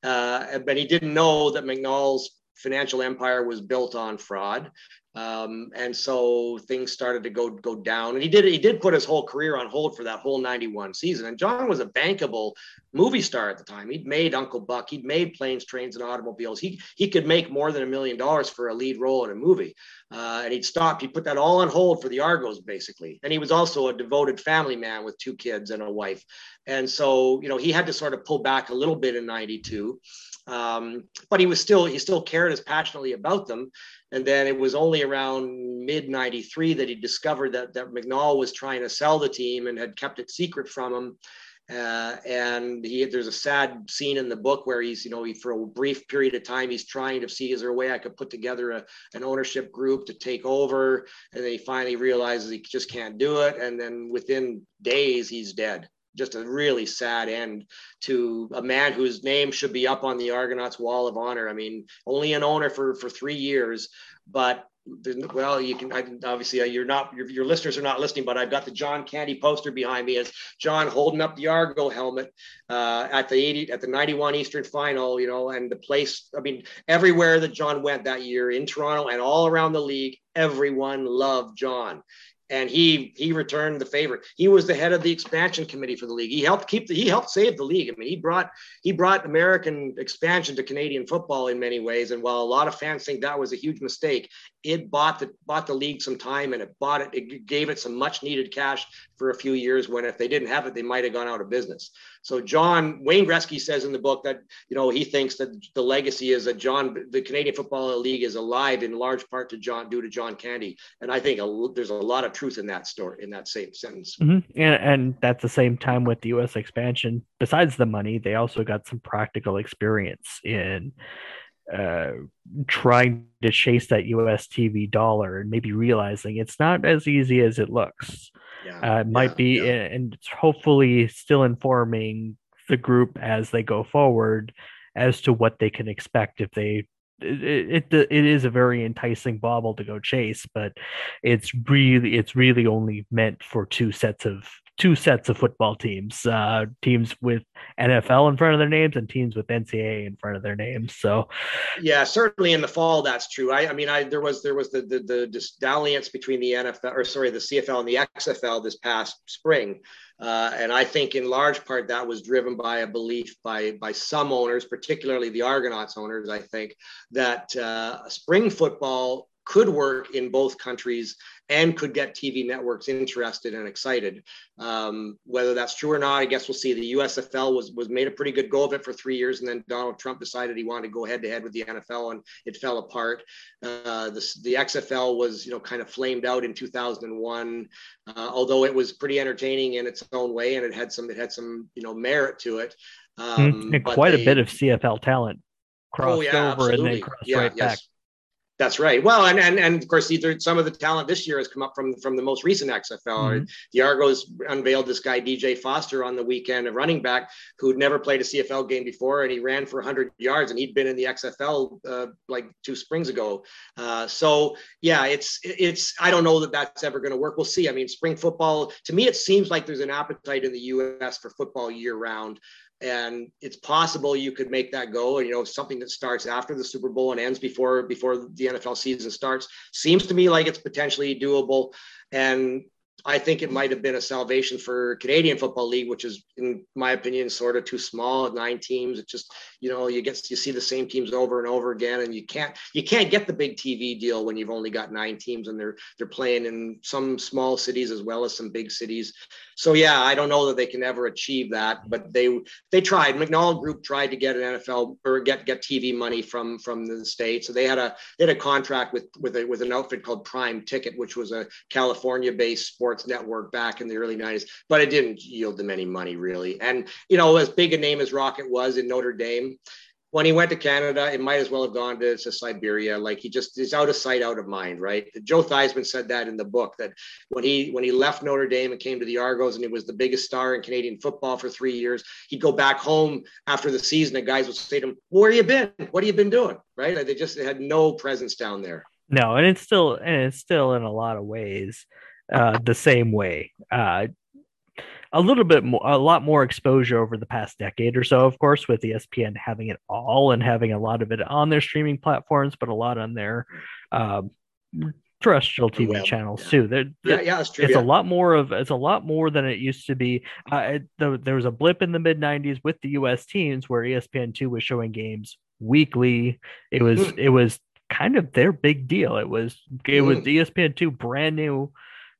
uh, but he didn't know that McNall's financial empire was built on fraud. Um, and so things started to go go down. And he did he did put his whole career on hold for that whole 91 season. And John was a bankable movie star at the time. He'd made Uncle Buck, he'd made planes, trains, and automobiles. He he could make more than a million dollars for a lead role in a movie. Uh, and he'd stopped, he put that all on hold for the Argos, basically. And he was also a devoted family man with two kids and a wife. And so, you know, he had to sort of pull back a little bit in 92. Um, but he was still he still cared as passionately about them and then it was only around mid 93 that he discovered that, that McNall was trying to sell the team and had kept it secret from him. Uh, and he, there's a sad scene in the book where he's, you know, he, for a brief period of time, he's trying to see is there a way I could put together a, an ownership group to take over. And then he finally realizes he just can't do it. And then within days, he's dead just a really sad end to a man whose name should be up on the Argonauts Wall of Honor. I mean, only an owner for for three years, but well, you can obviously uh, you're not your, your listeners are not listening, but I've got the John Candy poster behind me as John holding up the Argo helmet uh, at the 80 at the 91 Eastern Final, you know, and the place. I mean, everywhere that John went that year in Toronto and all around the league, everyone loved John and he he returned the favor. He was the head of the expansion committee for the league. He helped keep the he helped save the league. I mean, he brought he brought American expansion to Canadian football in many ways. And while a lot of fans think that was a huge mistake, it bought the bought the league some time and it bought it. It gave it some much needed cash for a few years. When if they didn't have it, they might have gone out of business. So John Wayne Gretzky says in the book that you know he thinks that the legacy is that John the Canadian Football League is alive in large part to John due to John Candy. And I think a, there's a lot of truth in that story in that same sentence. Mm-hmm. And, and at the same time with the U.S. expansion, besides the money, they also got some practical experience in uh, trying to chase that U.S. TV dollar and maybe realizing it's not as easy as it looks. Yeah, uh, it might yeah, be, yeah. and it's hopefully still informing the group as they go forward as to what they can expect if they it, it it is a very enticing bauble to go chase, but it's really it's really only meant for two sets of two sets of football teams, uh, teams with NFL in front of their names and teams with NCAA in front of their names. So, yeah, certainly in the fall that's true. I, I mean, I there was there was the the the dalliance between the NFL or sorry the CFL and the XFL this past spring. Uh, and I think in large part that was driven by a belief by, by some owners, particularly the Argonauts owners, I think, that uh, spring football could work in both countries and could get TV networks interested and excited. Um, whether that's true or not, I guess we'll see. The USFL was was made a pretty good go of it for three years, and then Donald Trump decided he wanted to go head to head with the NFL, and it fell apart. Uh, the, the XFL was you know kind of flamed out in 2001, uh, although it was pretty entertaining in its own way, and it had some it had some you know merit to it. Um, and quite they, a bit of CFL talent crossed oh, yeah, over absolutely. and then crossed yeah, right yes. back. That's right. Well, and and and of course, either some of the talent this year has come up from from the most recent XFL. Mm-hmm. The Argos unveiled this guy DJ Foster on the weekend, a running back who'd never played a CFL game before, and he ran for 100 yards, and he'd been in the XFL uh, like two springs ago. Uh, so yeah, it's it's. I don't know that that's ever going to work. We'll see. I mean, spring football to me, it seems like there's an appetite in the U.S. for football year round and it's possible you could make that go And you know something that starts after the super bowl and ends before before the nfl season starts seems to me like it's potentially doable. And I think it might have been a salvation for Canadian Football League, which is, in my opinion, sort of too small. Nine teams. It just, you know, you get you see the same teams over and over again, and you can't you can't get the big TV deal when you've only got nine teams and they're they're playing in some small cities as well as some big cities. So yeah, I don't know that they can ever achieve that, but they they tried. McNall Group tried to get an NFL or get get TV money from from the states. So they had a they had a contract with with a, with an outfit called Prime Ticket, which was a California-based sport sports network back in the early 90s, but it didn't yield them any money really. And, you know, as big a name as Rocket was in Notre Dame, when he went to Canada, it might as well have gone to, to Siberia. Like he just is out of sight, out of mind, right? Joe Theismann said that in the book that when he when he left Notre Dame and came to the Argos and he was the biggest star in Canadian football for three years, he'd go back home after the season and guys would say to him, Where you been? What have you been doing? Right? Like they just had no presence down there. No, and it's still and it's still in a lot of ways uh, the same way. Uh, a little bit more, a lot more exposure over the past decade or so, of course, with ESPN having it all and having a lot of it on their streaming platforms, but a lot on their um, terrestrial TV web, channels yeah. too. They're, Yeah, yeah, that's true. it's yeah. a lot more of it's a lot more than it used to be. Uh, it, the, there was a blip in the mid '90s with the U.S. teams where ESPN two was showing games weekly. It was Mm. it was kind of their big deal. It was it was Mm. ESPN two brand new.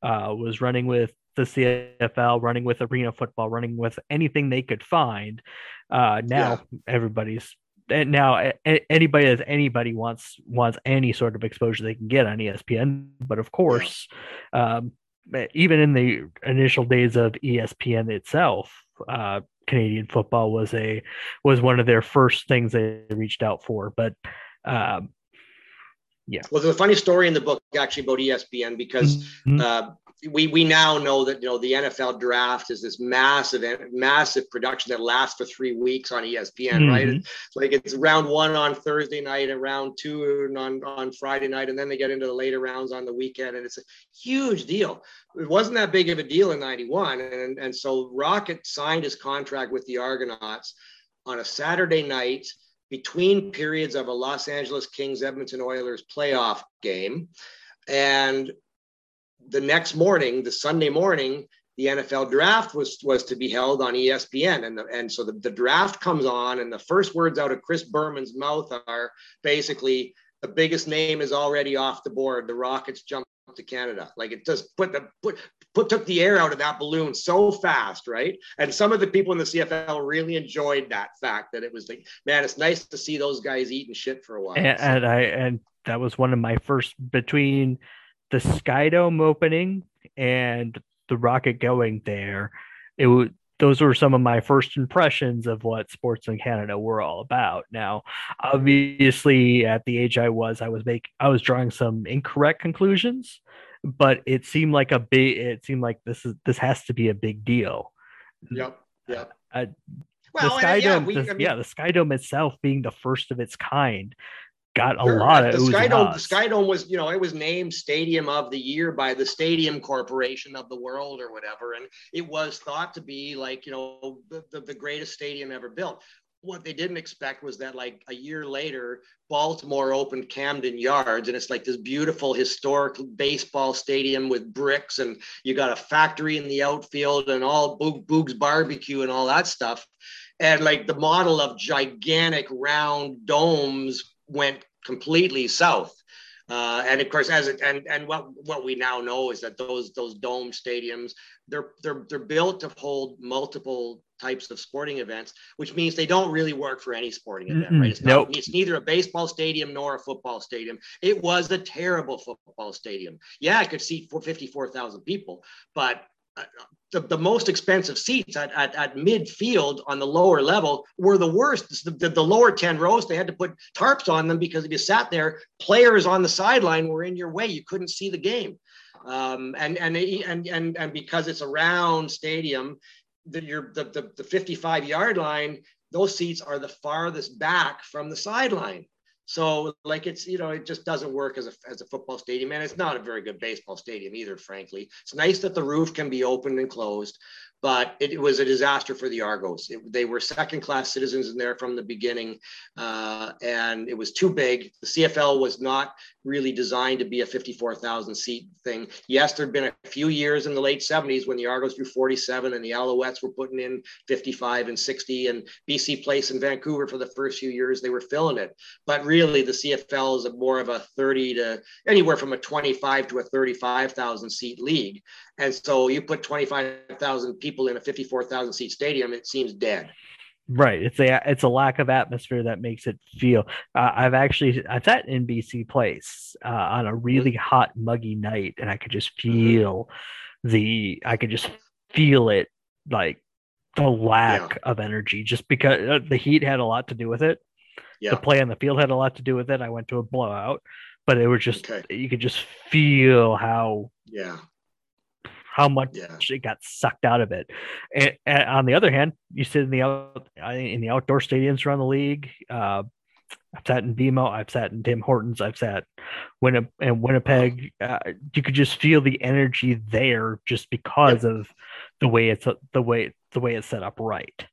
Uh, was running with the CFL, running with arena football, running with anything they could find. Uh, now everybody's and now anybody as anybody wants wants any sort of exposure they can get on ESPN. But of course, um, even in the initial days of ESPN itself, uh, Canadian football was a was one of their first things they reached out for. But um, Well, there's a funny story in the book actually about ESPN because Mhm. uh, we we now know that you know the NFL draft is this massive massive production that lasts for three weeks on ESPN, right? Mhm. It's like it's round one on Thursday night and round two on on Friday night, and then they get into the later rounds on the weekend, and it's a huge deal. It wasn't that big of a deal in '91, and and so Rocket signed his contract with the Argonauts on a Saturday night between periods of a Los Angeles Kings Edmonton Oilers playoff game. And the next morning, the Sunday morning, the NFL draft was was to be held on ESPN. And, the, and so the, the draft comes on, and the first words out of Chris Berman's mouth are basically the biggest name is already off the board. The Rockets jumped to Canada. Like it just put the put put took the air out of that balloon so fast, right? And some of the people in the CFL really enjoyed that fact that it was like, man, it's nice to see those guys eating shit for a while. and, and I and that was one of my first between the Skydome opening and the rocket going there. It would those were some of my first impressions of what sports in Canada were all about. Now, obviously, at the age I was, I was making I was drawing some incorrect conclusions, but it seemed like a big. It seemed like this is this has to be a big deal. Yep. Yep. Uh, well, the and, Sky yeah, Dome, we, the- I mean, yeah, the Sky Dome itself being the first of its kind, got a Sure, lot of the oohs Sky Dome. The ahs. Was, you know, it was named Stadium of the Year by the Stadium Corporation of the World or whatever, and it was thought to be like, you know, the, the, the greatest stadium ever built. What they didn't expect was that, like a year later, Baltimore opened Camden Yards, and it's like this beautiful historic baseball stadium with bricks, and you got a factory in the outfield, and all Boog, Boog's barbecue and all that stuff. And like the model of gigantic round domes went completely south. Uh, and of course, as it and and what what we now know is that those those dome stadiums they're they're they're built to hold multiple types of sporting events, which means they don't really work for any sporting event, Mm-mm, right? It's not, nope. it's neither a baseball stadium nor a football stadium. It was a terrible football stadium. Yeah, it could seat for 54,000 people, but the, the most expensive seats at, at, at midfield on the lower level were the worst. The, the, the lower 10 rows, they had to put tarps on them because if you sat there, players on the sideline were in your way. You couldn't see the game. Um, and, and, and, and, and because it's a round stadium, the, your, the, the, the 55 yard line, those seats are the farthest back from the sideline. So like it's you know it just doesn't work as a as a football stadium and it's not a very good baseball stadium either frankly. It's nice that the roof can be opened and closed, but it, was a disaster for the Argos. It, they were second class citizens in there from the beginning, uh, and it was too big. The CFL was not really designed to be a 54,000 seat thing. Yes, there'd been a few years in the late 70s when the Argos drew 47 and the Alouettes were putting in 55 and 60 and BC Place in Vancouver for the first few years they were filling it. But really the CFL is more of a 30 to anywhere from a 25 to a 35,000 seat league. And so you put 25,000 people in a 54,000 seat stadium, it seems dead. Right. It's a it's a lack of atmosphere that makes it feel. Uh, I've actually I've sat in BC Place uh, on a really hot, muggy night, and I could just feel the I could just feel it like the lack of energy, just because uh, the heat had a lot to do with it. Yeah. The play on the field had a lot to do with it. I went to a blowout, but it was just Okay. you could just feel how Yeah. How much Yeah. it got sucked out of it. And, and on the other hand, you sit in the out in the outdoor stadiums around the league. Uh, I've sat in BMO, I've sat in Tim Hortons, I've sat and Winnipeg. Uh, you could just feel the energy there just because yep. of the way it's the way the way it's set up right.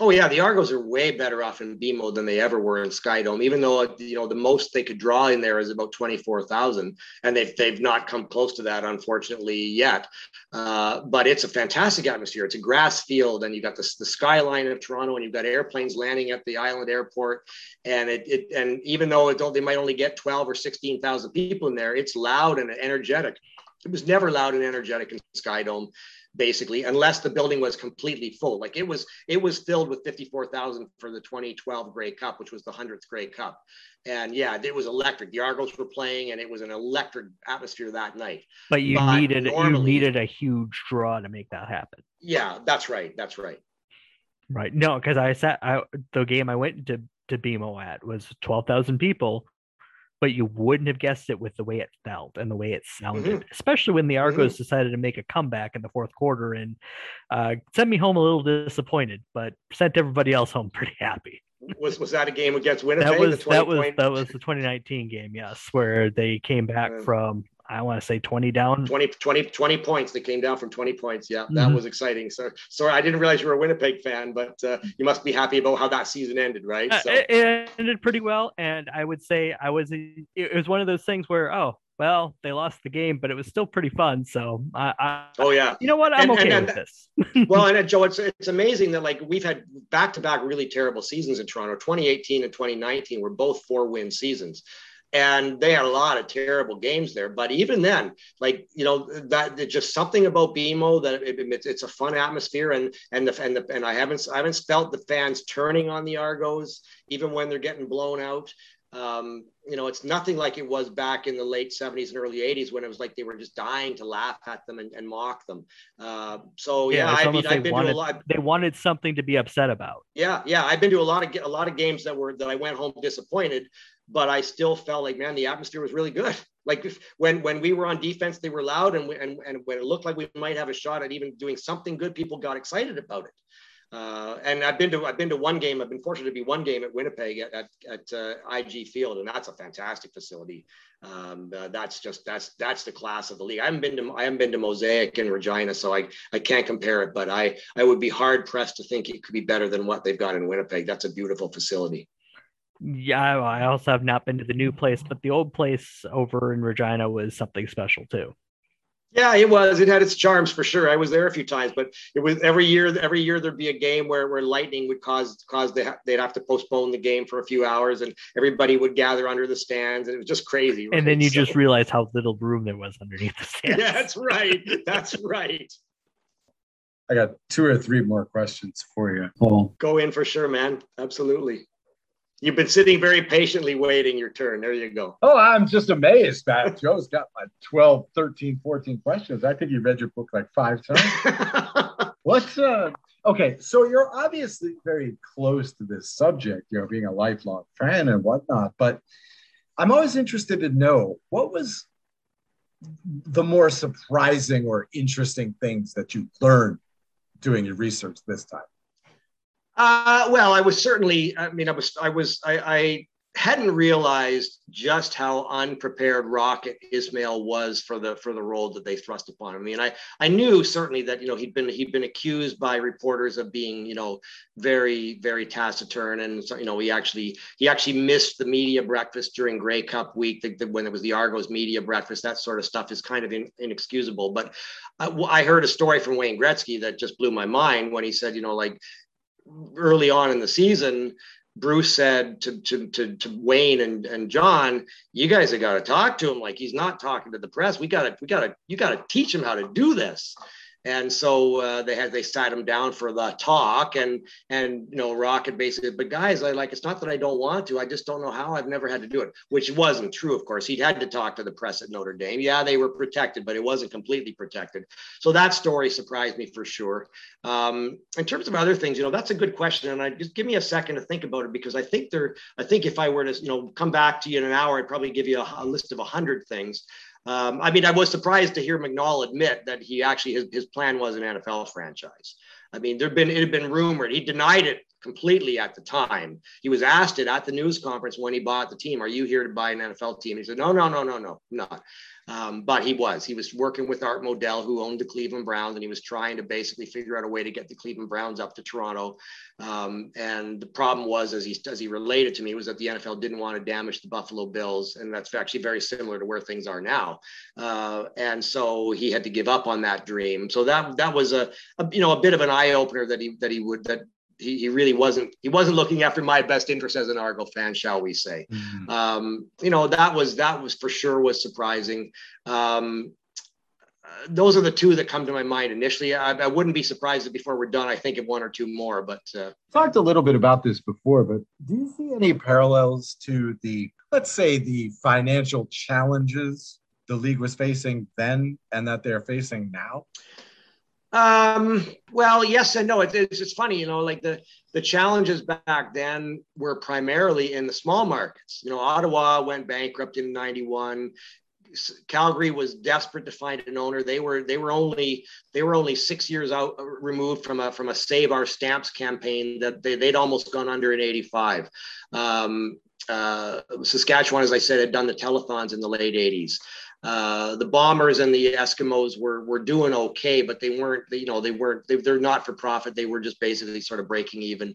Oh yeah, the Argos are way better off in BMO than they ever were in Skydome. Even though you know the most they could draw in there is about twenty four thousand, and they've they've not come close to that unfortunately yet. Uh, but it's a fantastic atmosphere. It's a grass field, and you've got the, the skyline of Toronto, and you've got airplanes landing at the island airport, and it, it and even though it they might only get twelve or sixteen thousand people in there, it's loud and energetic. It was never loud and energetic in Skydome basically, unless the building was completely full. Like it was, it was filled with 54,000 for the 2012 Grey Cup, which was the 100th Grey Cup. And yeah, it was electric. The Argos were playing and it was an electric atmosphere that night. But you but needed, normally, you needed a huge draw to make that happen. Yeah, that's right. That's right. Right. No, because I sat, I, the game I went to, to BMO at was 12,000 people but you wouldn't have guessed it with the way it felt and the way it sounded, mm-hmm. especially when the Argos mm-hmm. decided to make a comeback in the fourth quarter and uh, sent me home a little disappointed, but sent everybody else home pretty happy. was was that a game against Winnipeg? That was that was point? that was the 2019 game, yes, where they came back from I want to say 20 down. 20, 20, 20 points. They came down from 20 points. Yeah, that mm-hmm. was exciting. So, sorry, I didn't realize you were a Winnipeg fan, but uh, you must be happy about how that season ended, right? Uh, it, it, ended pretty well. And I would say I was, it was one of those things where, oh, well, they lost the game, but it was still pretty fun. So, I, I oh yeah, you know what? I'm and, okay and, with this. well, and uh, Joe, it's it's amazing that like we've had back to back really terrible seasons in Toronto. 2018 and 2019 were both four win seasons and they had a lot of terrible games there. But even then, like you know, that just something about BMO that it, it, it's a fun atmosphere, and and the and the and I haven't I haven't felt the fans turning on the Argos even when they're getting blown out. Um, you know, it's nothing like it was back in the late 70s and early 80s when it was like they were just dying to laugh at them and, and mock them. Uh, so yeah, yeah I mean, I've been wanted, to a lot. They wanted something to be upset about. Yeah, yeah, I've been to a lot of a lot of games that were that I went home disappointed but I still felt like, man, the atmosphere was really good. Like if, when when we were on defense, they were loud, and, and and when it looked like we might have a shot at even doing something good, people got excited about it. Uh, and I've been to I've been to one game. I've been fortunate to be one game at Winnipeg at at, at uh, IG Field, and that's a fantastic facility. Um, uh, that's just that's that's the class of the league. I haven't been to I haven't been to Mosaic in Regina, so I I can't compare it. But I I would be hard pressed to think it could be better than what they've got in Winnipeg. That's a beautiful facility yeah, I also have not been to the new place, but the old place over in Regina was something special too. Yeah, it was. It had its charms for sure. I was there a few times, but it was every year. Every year there'd be a game where, where lightning would cause cause they they'd have to postpone the game for a few hours, and everybody would gather under the stands, and it was just crazy. Right? And then you so, just realize how little room there was underneath the stands. Yeah, that's right. That's right. I got two or three more questions for you, Paul. Go in for sure, man. Absolutely. You've been sitting very patiently waiting your turn. There you go. Oh, I'm just amazed, that Joe's got like 12, 13, 14 questions. I think you read your book like five times. What's uh okay, so you're obviously very close to this subject, you know, being a lifelong fan and whatnot, but I'm always interested to know what was the more surprising or interesting things that you learned doing your research this time. Uh, well, I was certainly. I mean, I was. I was. I, I hadn't realized just how unprepared Rocket Ismail was for the for the role that they thrust upon him. I mean, I I knew certainly that you know he'd been he'd been accused by reporters of being you know very very taciturn, and so, you know he actually he actually missed the media breakfast during Grey Cup week the, the, when it was the Argos media breakfast. That sort of stuff is kind of in, inexcusable. But I, I heard a story from Wayne Gretzky that just blew my mind when he said, you know, like early on in the season, Bruce said to, to, to, to Wayne and, and John, you guys have got to talk to him like he's not talking to the press. We got to, we got to, you got to teach him how to do this. And so uh, they had they sat him down for the talk, and and you know Rocket basically, but guys, I like it's not that I don't want to, I just don't know how. I've never had to do it, which wasn't true. Of course, he'd had to talk to the press at Notre Dame. Yeah, they were protected, but it wasn't completely protected. So that story surprised me for sure. Um, in terms of other things, you know, that's a good question, and I just give me a second to think about it because I think there, I think if I were to you know come back to you in an hour, I'd probably give you a, a list of a hundred things. Um, I mean, I was surprised to hear McNall admit that he actually his, his plan was an NFL franchise. I mean, there'd been it had been rumored. He denied it completely at the time. He was asked it at the news conference when he bought the team. Are you here to buy an NFL team? He said, No, no, no, no, no, not. Um, but he was. He was working with Art Modell, who owned the Cleveland Browns, and he was trying to basically figure out a way to get the Cleveland Browns up to Toronto. Um, and the problem was, as he as he related to me, was that the NFL didn't want to damage the Buffalo Bills, and that's actually very similar to where things are now. Uh, and so he had to give up on that dream. So that that was a, a you know a bit of an eye opener that he that he would that he, he really wasn't he wasn't looking after my best interest as an Argo fan, shall we say? Mm-hmm. Um, you know that was that was for sure was surprising. Um, uh, those are the two that come to my mind initially. I, I, wouldn't be surprised if before we're done, I think of one or two more. But uh, talked a little bit about this before. But do you see any parallels to the let's say the financial challenges the league was facing then and that they're facing now? Um, well, yes and no. It, it's, it's funny, you know, like the, the challenges back then were primarily in the small markets. You know, Ottawa went bankrupt in 91. Calgary was desperate to find an owner. They were they were only they were only six years out uh, removed from a from a Save Our Stamps campaign that they, they'd almost gone under in '85. Um, uh, Saskatchewan, as I said, had done the telethons in the late '80s uh, the bombers and the Eskimos were were doing okay, but they weren't. You know, they weren't. They, they're not for profit. They were just basically sort of breaking even.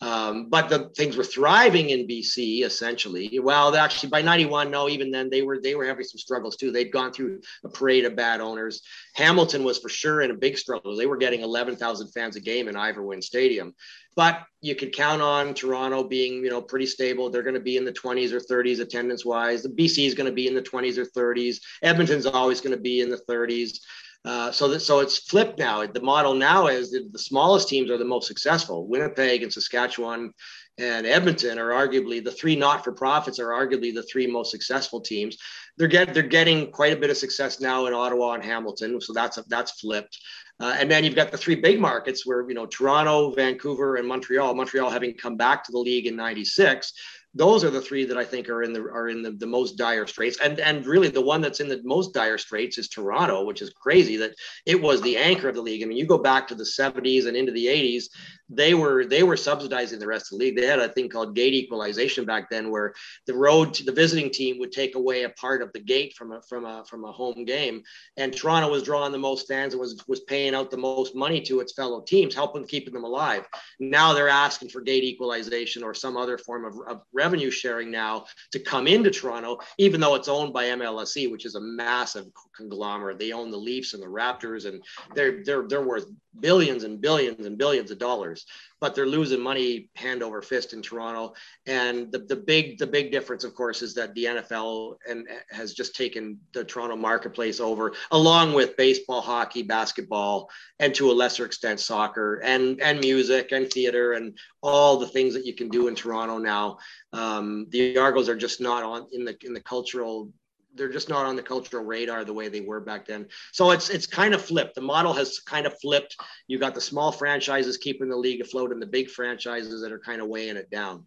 Um, but the things were thriving in BC essentially. Well, actually by 91, no, even then they were they were having some struggles too. They'd gone through a parade of bad owners. Hamilton was for sure in a big struggle. They were getting 11,000 fans a game in Ivor Wynne Stadium. But you could count on Toronto being, you know, pretty stable. They're going to be in the 20s or 30s attendance wise. The BC is going to be in the 20s or 30s. Edmonton's always going to be in the 30s. Uh, so that so it's flipped now. The model now is that the smallest teams are the most successful. Winnipeg and Saskatchewan and Edmonton are arguably the three not-for-profits are arguably the three most successful teams. They're get they're getting quite a bit of success now in Ottawa and Hamilton. So that's that's flipped. Uh, and then you've got the three big markets where, you know, Toronto, Vancouver, and Montreal, Montreal having come back to the league in 96 those are the three that I think are in the are in the, the most dire straits. And and really the one that's in the most dire straits is Toronto, which is crazy that it was the anchor of the league. I mean, you go back to the 70s and into the 80s, they were they were subsidizing the rest of the league. They had a thing called gate equalization back then, where the road to the visiting team would take away a part of the gate from a from a from a home game. And Toronto was drawing the most fans and was was paying out the most money to its fellow teams, helping keeping them alive. Now they're asking for gate equalization or some other form of, of revenue sharing now to come into Toronto, even though it's owned by MLSE, which is a massive conglomerate. They own the Leafs and the Raptors, and they're they're they're worth billions and billions and billions of dollars but they're losing money hand over fist in Toronto. And the, the big the big difference, of course, is that the NFL and has just taken the Toronto marketplace over, along with baseball, hockey, basketball, and to a lesser extent soccer and and music and theater and all the things that you can do in Toronto now. Um, the Argos are just not on in the in the cultural they're just not on the cultural radar the way they were back then. So it's it's kind of flipped. The model has kind of flipped. You got the small franchises keeping the league afloat, and the big franchises that are kind of weighing it down.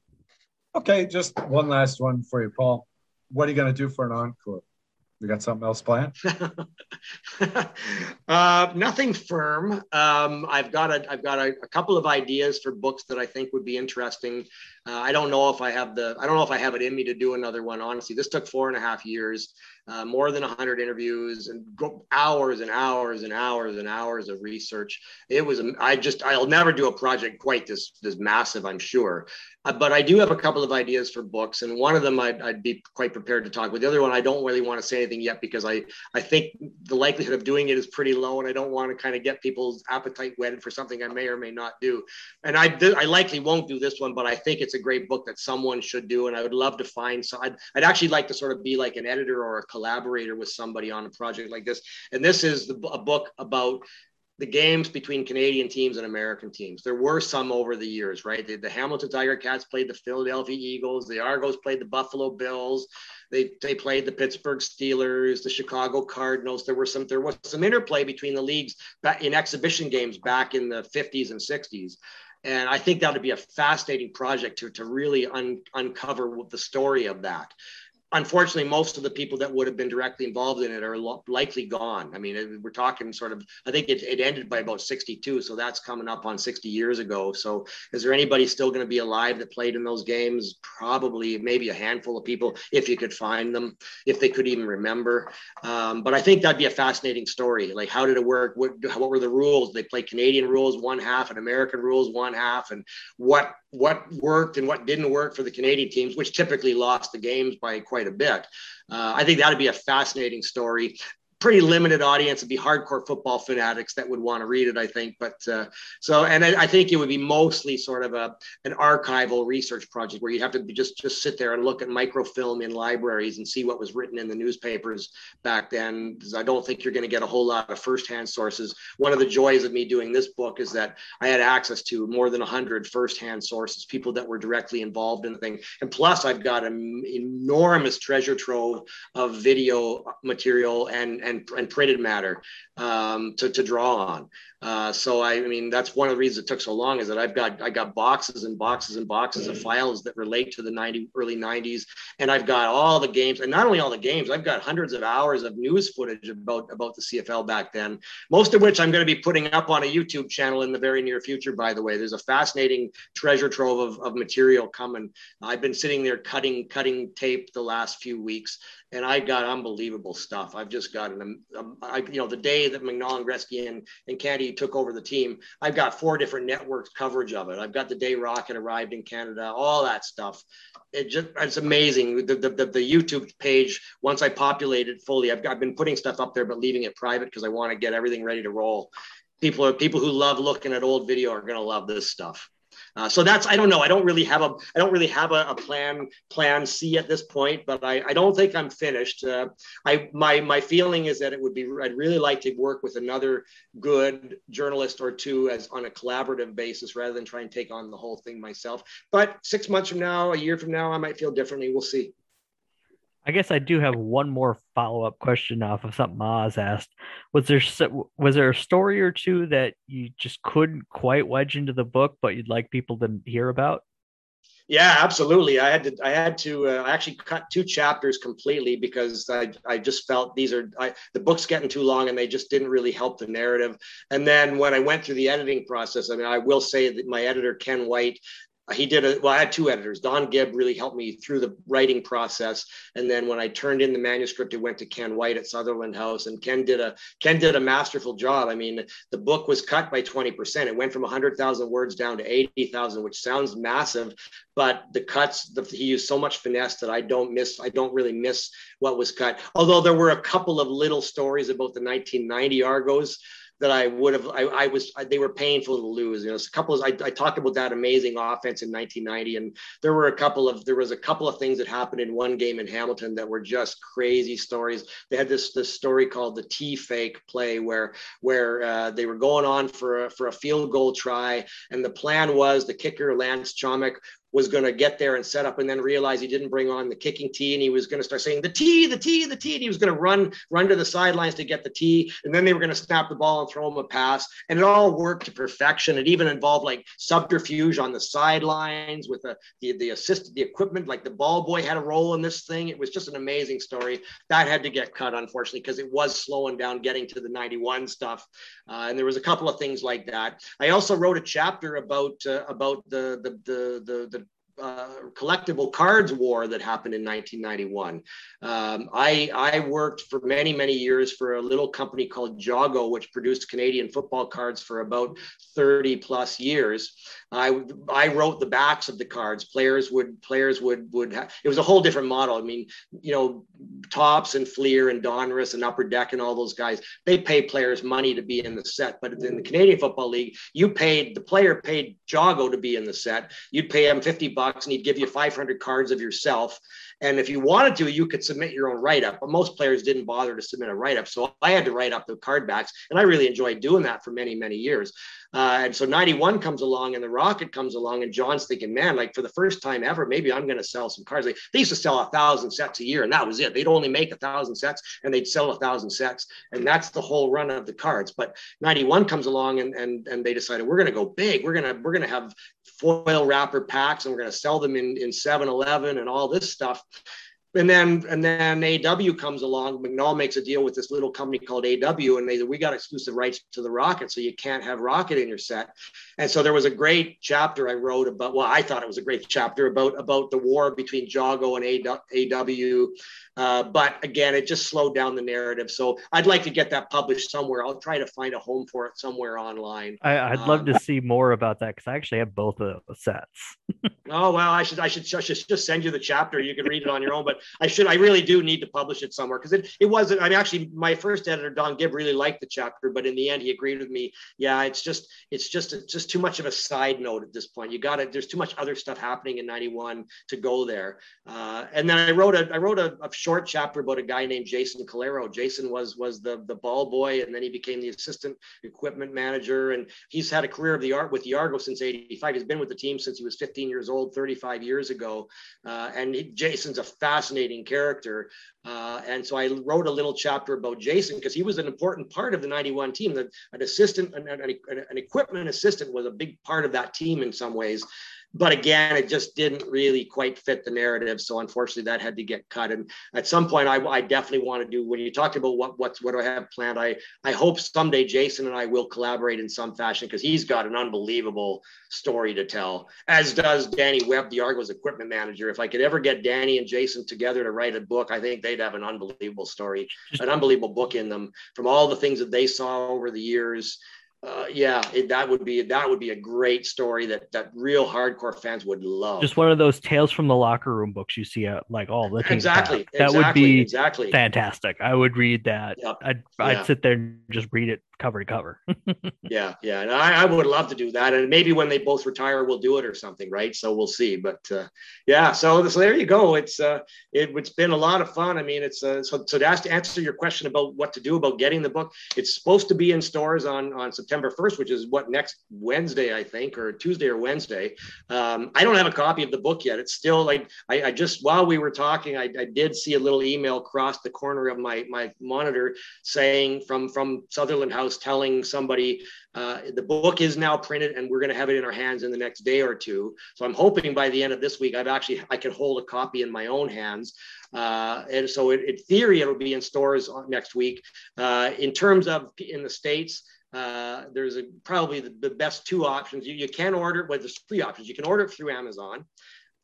Okay, just one last one for you, Paul. What are you going to do for an encore? We got something else planned? uh, nothing firm. Um, I've got a I've got a, a, couple of ideas for books that I think would be interesting. Uh, I don't know if I have the I don't know if I have it in me to do another one. Honestly, this took four and a half years, uh, more than hundred interviews, and hours and hours and hours and hours of research. It was I just I'll never do a project quite this this massive. I'm sure. Uh, but I do have a couple of ideas for books, and one of them I'd, I'd, be quite prepared to talk with. The other one I don't really want to say anything yet because I I think the likelihood of doing it is pretty low, and I don't want to kind of get people's appetite whetted for something I may or may not do. And I I likely won't do this one, but I think it's a great book that someone should do, and I would love to find. So I'd I'd actually like to sort of be like an editor or a collaborator with somebody on a project like this. And this is the, a book about the games between Canadian teams and American teams. There were some over the years, right? The, the, Hamilton Tiger Cats played the Philadelphia Eagles. The Argos played the Buffalo Bills. They they played the Pittsburgh Steelers, the Chicago Cardinals. There were some there was some interplay between the leagues in exhibition games back in the 50s and 60s. And I think that would be a fascinating project to, to really un, uncover the story of that unfortunately, most of the people that would have been directly involved in it are lo- likely gone. I mean, we're talking sort of, I think it, it ended by about 62. So that's coming up on 60 years ago. So is there anybody still going to be alive that played in those games? Probably maybe a handful of people, if you could find them, if they could even remember. Um, but I think that'd be a fascinating story. Like, how did it work? What, what were the rules? They play Canadian rules one half and American rules one half. And what what worked and what didn't work for the Canadian teams, which typically lost the games by quite a bit. Uh, I think that'd be a fascinating story pretty limited audience. It'd be hardcore football fanatics that would want to read it, I think. But uh, so, and I, I, think it would be mostly sort of a an archival research project where you'd have to just just sit there and look at microfilm in libraries and see what was written in the newspapers back then. Because I don't think you're going to get a whole lot of firsthand sources. One of the joys of me doing this book is that I had access to more than 100 firsthand sources, people that were directly involved in the thing, and plus I've got an enormous treasure trove of video material and and, and printed matter um, to, to draw on. Uh, so I, I, mean, that's one of the reasons it took so long is that I've got I got boxes and boxes and boxes of files that relate to the 90 early 90s, and I've got all the games, and not only all the games, I've got hundreds of hours of news footage about about the CFL back then. Most of which I'm going to be putting up on a YouTube channel in the very near future. By the way, there's a fascinating treasure trove of, of material coming. I've been sitting there cutting cutting tape the last few weeks, and I got unbelievable stuff. I've just got an, um, I, you know, the day that McNall and Gretzky and, and Candy took over the team, I've got four different networks coverage of it. I've got the day Rocket arrived in Canada, all that stuff. It just, it's amazing. The, the, the, the YouTube page, once I populate it fully, I've, I've been putting stuff up there, but leaving it private because I want to get everything ready to roll. People are people who love looking at old video are going to love this stuff. Uh, so that's I don't know. I don't really have a I don't really have a, a plan plan C at this point, but I, I don't think I'm finished. Uh, I my my feeling is that it would be I'd really like to work with another good journalist or two as on a collaborative basis rather than try and take on the whole thing myself. But six months from now, a year from now, I might feel differently. We'll see. I guess I do have one more follow up question off of something Os asked. Was there was there a story or two that you just couldn't quite wedge into the book, but you'd like people to hear about? Yeah, absolutely. I had to. I had to. Uh, I actually cut two chapters completely because I. I just felt these are I, the book's getting too long and they just didn't really help the narrative. And then when I went through the editing process, I mean, I will say that my editor Ken White he did a well i had two editors. Don gibb really helped me through the writing process. And then when i turned in the manuscript it went to ken white at sutherland house. And ken did a ken did a masterful job. I mean the book was cut by 20% it went from 100000 words down to 80000 which sounds massive. But the cuts the, he used so much finesse that i don't miss i don't really miss what was cut. Although there were a couple of little stories about the 1990 argos that I would have. I, I was. I, they were painful to lose. You know, a couple of. I, I talked about that amazing offense in 1990, and there were a couple of. There was a couple of things that happened in one game in Hamilton that were just crazy stories. They had this this story called the T fake play where where uh, they were going on for a, for a field goal try, and the plan was the kicker Lance Chomyc was going to get there and set up and then realize he didn't bring on the kicking tee and he was going to start saying the tee the tee the tee and he was going to run run to the sidelines to get the tee. And then they were going to snap the ball and throw him a pass. And it all worked to perfection. It even involved like subterfuge on the sidelines with the the, the assistant the equipment like the ball boy had a role in this thing. It was just an amazing story. That had to get cut unfortunately because it was slowing down getting to the 91 stuff. Uh, and there was a couple of things like that. I also wrote a chapter about uh, about the the the, the, the uh, collectible cards war that happened in 1991. Um, I, I worked for many, many years for a little company called JOGO, which produced Canadian football cards for about 30 plus years. I, I wrote the backs of the cards. Players would players would would have, it was a whole different model. I mean, you know, Topps and Fleer and Donruss and Upper Deck and all those guys, they pay players money to be in the set. But in the Canadian Football League, you paid the player paid JOGO to be in the set. You'd pay him 50 bucks and he'd give you 500 cards of yourself and if you wanted to, you could submit your own write up, but most players didn't bother to submit a write up. So I had to write up the card backs, and I really enjoyed doing that for many, many years. Uh, and so 91 comes along and the Rocket comes along, and John's thinking, man, like for the first time ever, maybe I'm going to sell some cards. Like they used to sell a thousand sets a year, and that was it. They'd only make a thousand sets and they'd sell a thousand sets. And that's the whole run of the cards. But 91 comes along and, and, and they decided we're going to go big. We're going to, we're going to have foil wrapper packs and we're going to sell them in, in 7 Eleven and all this stuff and then and then AW comes along. McNall makes a deal with this little company called AW, and they said we got exclusive rights to the Rocket, so you can't have Rocket in your set. And so there was a great chapter I wrote about. Well, I thought it was a great chapter about about the war between JOGO and AW. Uh, but again, it just slowed down the narrative. So I'd like to get that published somewhere. I'll try to find a home for it somewhere online. I, would love to um, see more about that because I actually have both of the sets. oh well, I should I should, I should just send you the chapter. You can read it on your own. But I should I really do need to publish it somewhere because it it wasn't. I mean, actually, my first editor Don Gibb really liked the chapter, but in the end, he agreed with me. Yeah, it's just it's just it's just too much of a side note at this point. You got it. There's too much other stuff happening in '91 to go there. Uh, and then I wrote a I wrote a, a short chapter about a guy named Jason Calero. Jason was was the the ball boy, and then he became the assistant equipment manager, and he's had a career of the art with the Argo since '85. He's been with the team since he was 15 years old, 35 years ago, uh, and he, Jason's a fascinating character. Uh, and so I wrote a little chapter about Jason because he was an important part of the 91 team. The, an assistant, an, an, an equipment assistant was a big part of that team in some ways but again, it just didn't really quite fit the narrative. So unfortunately, that had to get cut. And at some point, I, I definitely want to do. When you talked about what what's what do I have planned, I I hope someday Jason and I will collaborate in some fashion because he's got an unbelievable story to tell, as does Danny Webb, the Argos equipment manager. If I could ever get Danny and Jason together to write a book, I think they'd have an unbelievable story, an unbelievable book in them from all the things that they saw over the years uh, yeah, it, that would be that would be a great story that that real hardcore fans would love. Just one of those tales from the locker room books you see at like all the exactly. That exactly, would be exactly fantastic. I would read that. Yep. I'd I'd sit there and just read it cover to cover. yeah, yeah, and I, I, would love to do that, and maybe when they both retire, we'll do it or something, right? So we'll see. But uh, yeah, so, so there you go. It's uh, it, has been a lot of fun. I mean, it's uh, so so to to answer your question about what to do about getting the book. It's supposed to be in stores on on September first, which is what next Wednesday, I think, or Tuesday or Wednesday. Um, I don't have a copy of the book yet. It's still like I, I just while we were talking, I, I did see a little email across the corner of my my monitor saying from from Sutherland House house telling somebody uh, the book is now printed and we're going to have it in our hands in the next day or two. So I'm hoping by the end of this week, I've actually I can hold a copy in my own hands. Uh, and so in, in, theory, it'll be in stores next week. Uh, in terms of in the states. Uh, there's a, probably the, the, best two options. You, you can order, well, there's three options. You can order it through Amazon.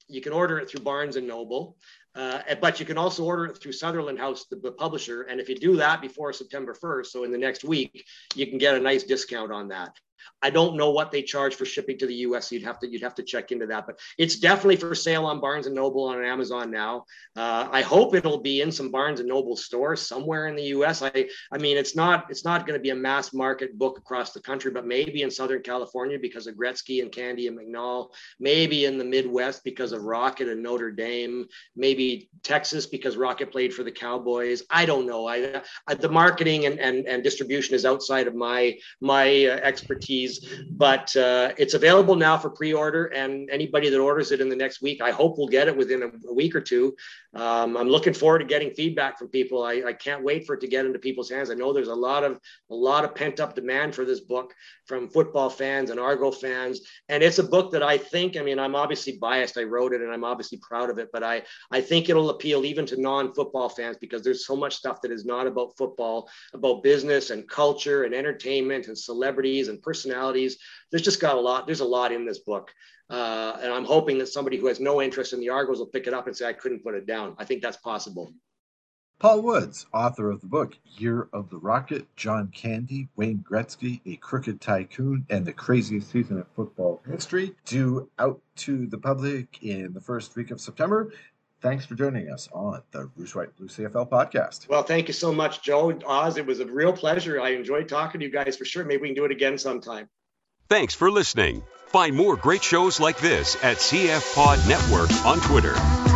You can order it through Barnes and Noble. Uh, but you can also order it through Sutherland House, the, the, publisher. And if you do that before September 1st, so in the next week, you can get a nice discount on that. I don't know what they charge for shipping to the U.S. You'd have to you'd have to check into that, but it's definitely for sale on Barnes and Noble on Amazon now. Uh, I hope it'll be in some Barnes and Noble stores somewhere in the U.S. I I mean it's not it's not going to be a mass market book across the country, but maybe in Southern California because of Gretzky and Candy and McNall, maybe in the Midwest because of Rocket and Notre Dame, maybe Texas because Rocket played for the Cowboys. I don't know. I, I the marketing and, and and distribution is outside of my my uh, expertise but uh, it's available now for pre-order and anybody that orders it in the next week, I hope we'll get it within a, a week or two. Um, I'm looking forward to getting feedback from people. I, I, can't wait for it to get into people's hands. I know there's a lot of a lot of pent up demand for this book from football fans and Argo fans, and it's a book that I think. I mean, I'm obviously biased. I wrote it, and I'm obviously proud of it, but I I think it'll appeal even to non-football fans because there's so much stuff that is not about football, about business and culture and entertainment and celebrities and personalities. There's just got a lot. There's a lot in this book. Uh, and I'm hoping that somebody who has no interest in the Argos will pick it up and say, I couldn't put it down. I think that's possible. Paul Woods, author of the book Year of the Rocket, John Candy, Wayne Gretzky, A Crooked Tycoon, and the Craziest Season of Football History, due out to the public in the first week of September. Thanks for joining us on the Rouge White Blue CFL podcast. Well, thank you so much, Joe. Os, it was a real pleasure. I enjoyed talking to you guys for sure. Maybe we can do it again sometime. Thanks for listening. Find more great shows like this at CF Pod Network on Twitter.